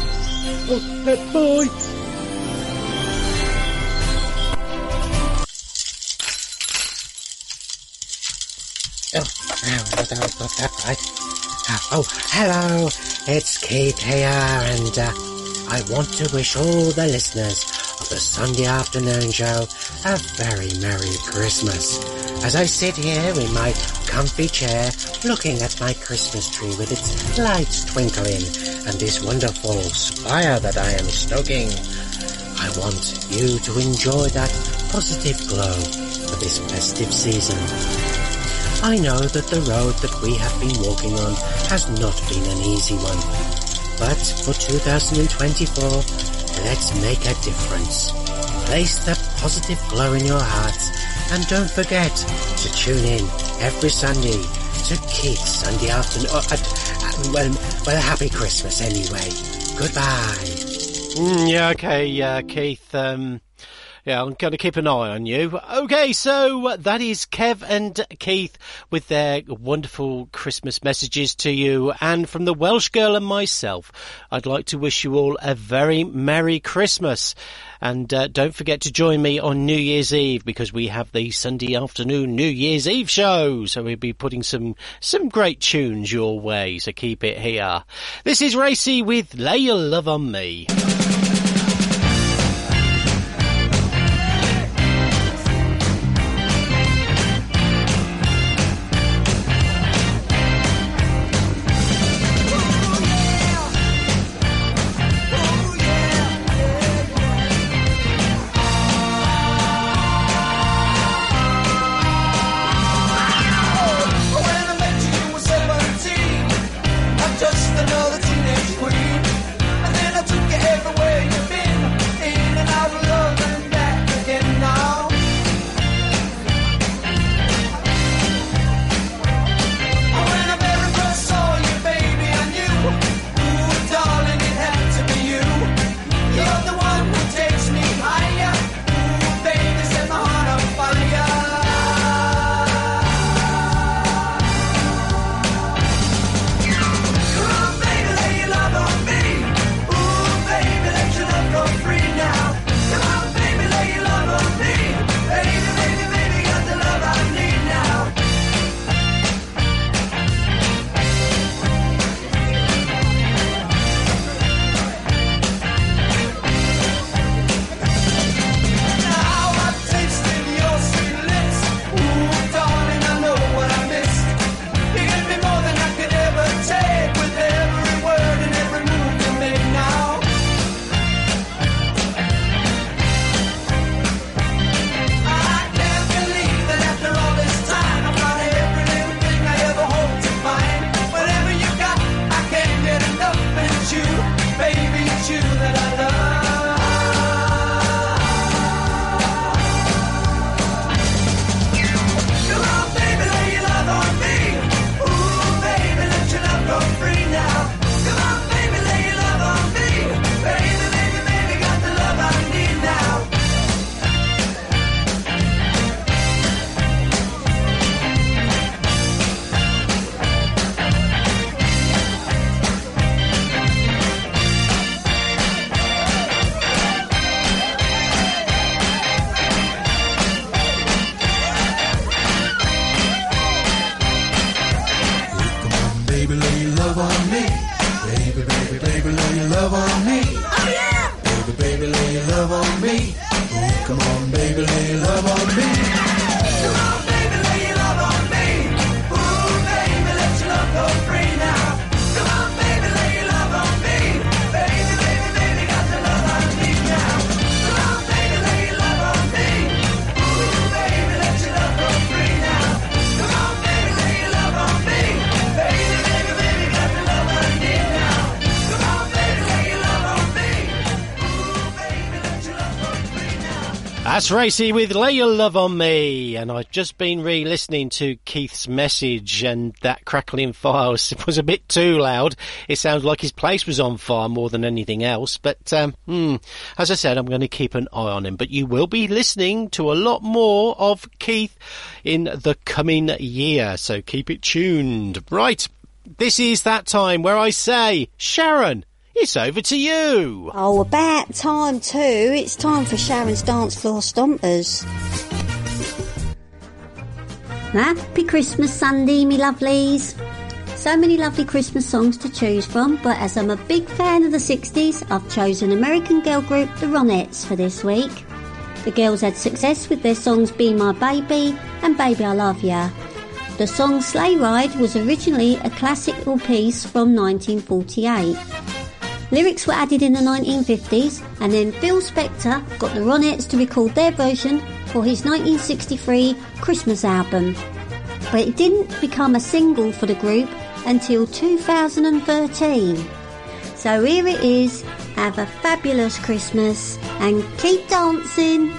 Oh, uh, bye. That right. Oh, hello, it's Keith here, and uh, I want to wish all the listeners of the Sunday afternoon show a very Merry Christmas. As I sit here in my comfy chair, looking at my Christmas tree with its lights twinkling and this wonderful spire that I am stoking, I want you to enjoy that positive glow for this festive season. I know that the road that we have been walking on has not been an easy one. But for 2024, let's make a difference. Place that positive glow in your hearts and don't forget to tune in every Sunday to Keith's Sunday afternoon. Uh, uh, well, well, happy Christmas anyway. Goodbye. Mm, yeah, okay, uh, Keith. Um, yeah, I'm going to keep an eye on you. Okay, so uh, that is Kev and Keith with their wonderful Christmas messages to you. And from the Welsh girl and myself, I'd like to wish you all a very Merry Christmas. And uh, don't forget to join me on New Year's Eve because we have the Sunday afternoon New Year's Eve show. So we'll be putting some some great tunes your way. So keep it here. This is Racey with Lay Your Love on Me. Love on me. Baby, baby, baby, lay your love on me. Oh yeah. Baby, baby, lay your love on me. Ooh, come on, baby, lay your love on me. That's Racey with Lay Your Love on Me. And I've just been re listening to Keith's message, and that crackling fire was, was a bit too loud. It sounds like his place was on fire more than anything else. But, um, hmm, as I said, I'm going to keep an eye on him. But you will be listening to a lot more of Keith in the coming year. So keep it tuned. Right. This is that time where I say, Sharon, it's over to you. Oh, about time too. It's time for Sharon's dance floor stompers. Happy Christmas Sunday, me lovelies. So many lovely Christmas songs to choose from, but as I'm a big fan of the 60s, I've chosen American girl group The Ronettes for this week. The girls had success with their songs Be My Baby and Baby I Love Ya. The song Sleigh Ride was originally a classical piece from 1948. Lyrics were added in the 1950s, and then Phil Spector got the Ronettes to record their version for his 1963 Christmas album. But it didn't become a single for the group until 2013. So here it is. Have a fabulous Christmas and keep dancing.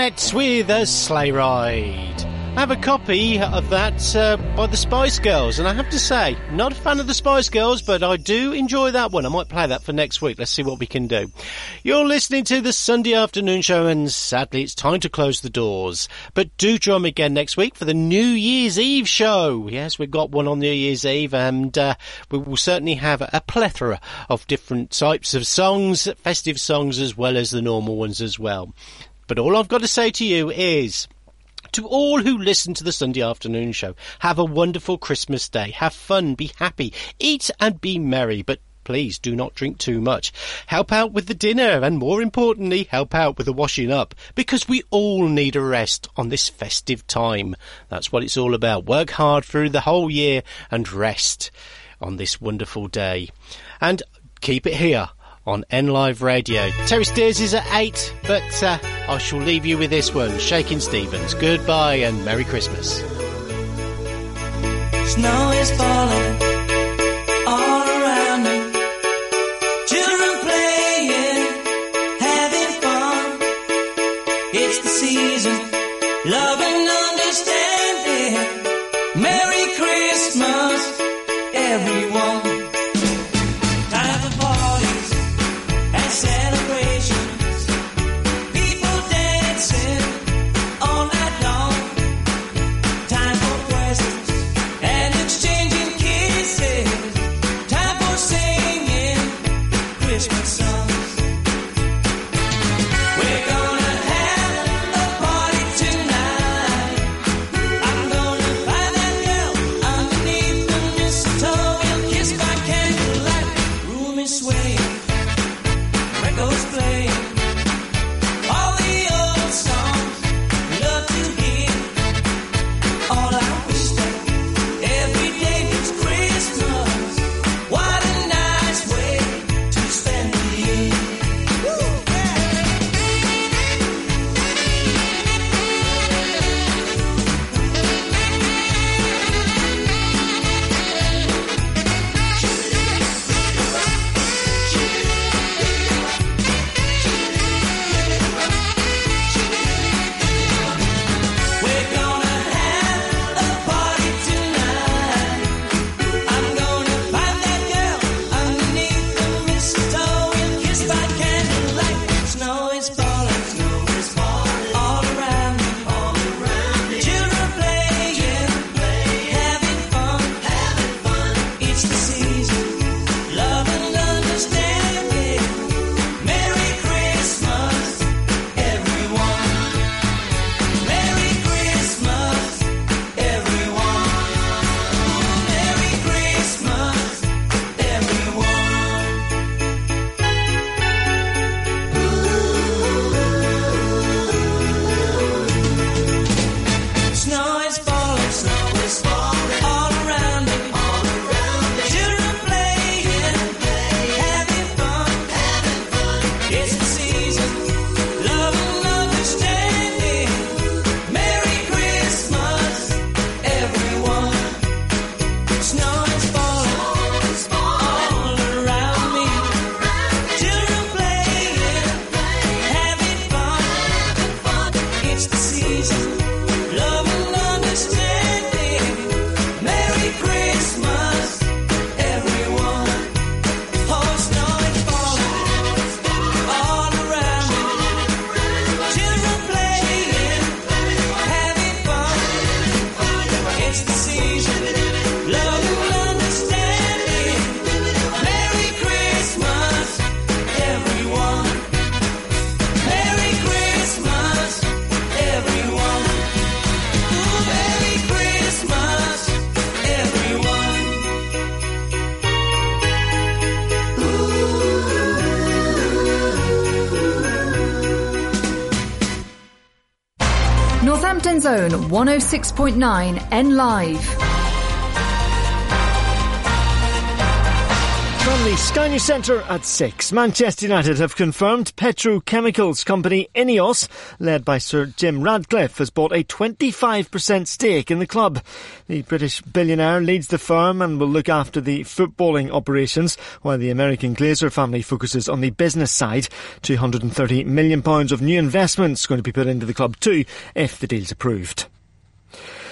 Ronettes with a sleigh ride. I have a copy of that uh, by the Spice Girls, and I have to say, not a fan of the Spice Girls, but I do enjoy that one. I might play that for next week. Let's see what we can do. You're listening to the Sunday afternoon show, and sadly, it's time to close the doors. But do join me again next week for the New Year's Eve show. Yes, we've got one on New Year's Eve, and uh, we will certainly have a plethora of different types of songs, festive songs, as well as the normal ones as well. But all I've got to say to you is. To all who listen to the Sunday afternoon show, have a wonderful Christmas day. Have fun, be happy, eat and be merry, but please do not drink too much. Help out with the dinner and more importantly, help out with the washing up because we all need a rest on this festive time. That's what it's all about. Work hard through the whole year and rest on this wonderful day. And keep it here on N Live Radio. Terry Steers is at 8, but uh, I shall leave you with this one Shakin' Stevens. Goodbye and Merry Christmas. Snow is falling Zone 106.9 N Live. From the Sky News Centre at 6, Manchester United have confirmed petrochemicals company Ineos, led by Sir Jim Ratcliffe, has bought a 25% stake in the club. The British billionaire leads the firm and will look after the footballing operations, while the American Glazer family focuses on the business side. £230 million of new investments going to be put into the club too, if the deal's approved.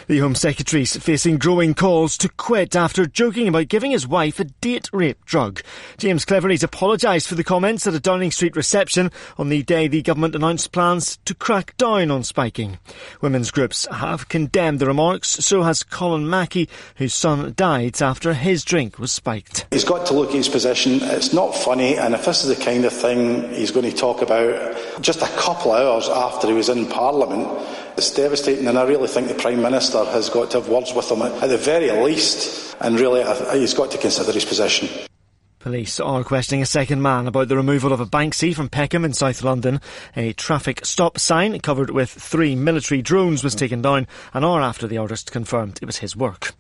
The Home Secretary's facing growing calls to quit after joking about giving his wife a date rape drug. James Cleverly's apologised for the comments at a Downing Street reception on the day the government announced plans to crack down on spiking. Women's groups have condemned the remarks, so has Colin Mackey, whose son died after his drink was spiked. He's got to look at his position. It's not funny, and if this is the kind of thing he's going to talk about just a couple of hours after he was in Parliament, it's devastating, and I really think the Prime Minister has got to have words with him at the very least, and really he's got to consider his position. Police are questioning a second man about the removal of a Banksy from Peckham in South London. A traffic stop sign covered with three military drones was taken down an hour after the artist confirmed it was his work.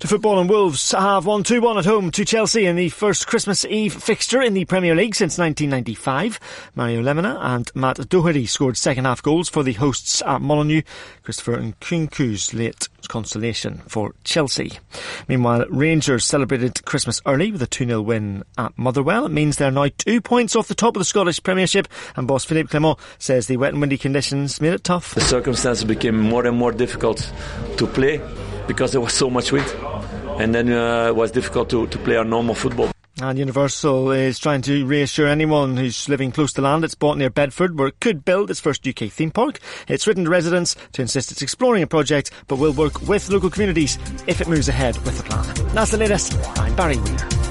To football and Wolves have won 2-1 at home to Chelsea in the first Christmas Eve fixture in the Premier League since 1995. Mario Lemina and Matt Doherty scored second half goals for the hosts at Molineux. Christopher Nkunku's late consolation for Chelsea. Meanwhile, Rangers celebrated Christmas early with a 2-0 win at Motherwell. It means they're now two points off the top of the Scottish Premiership and boss Philippe Clement says the wet and windy conditions made it tough. The circumstances became more and more difficult to play because there was so much wind. And then uh, it was difficult to, to play our normal football. And Universal is trying to reassure anyone who's living close to land it's bought near Bedford, where it could build its first UK theme park. It's written to residents to insist it's exploring a project, but will work with local communities if it moves ahead with the plan. That's the latest. I'm Barry Weir.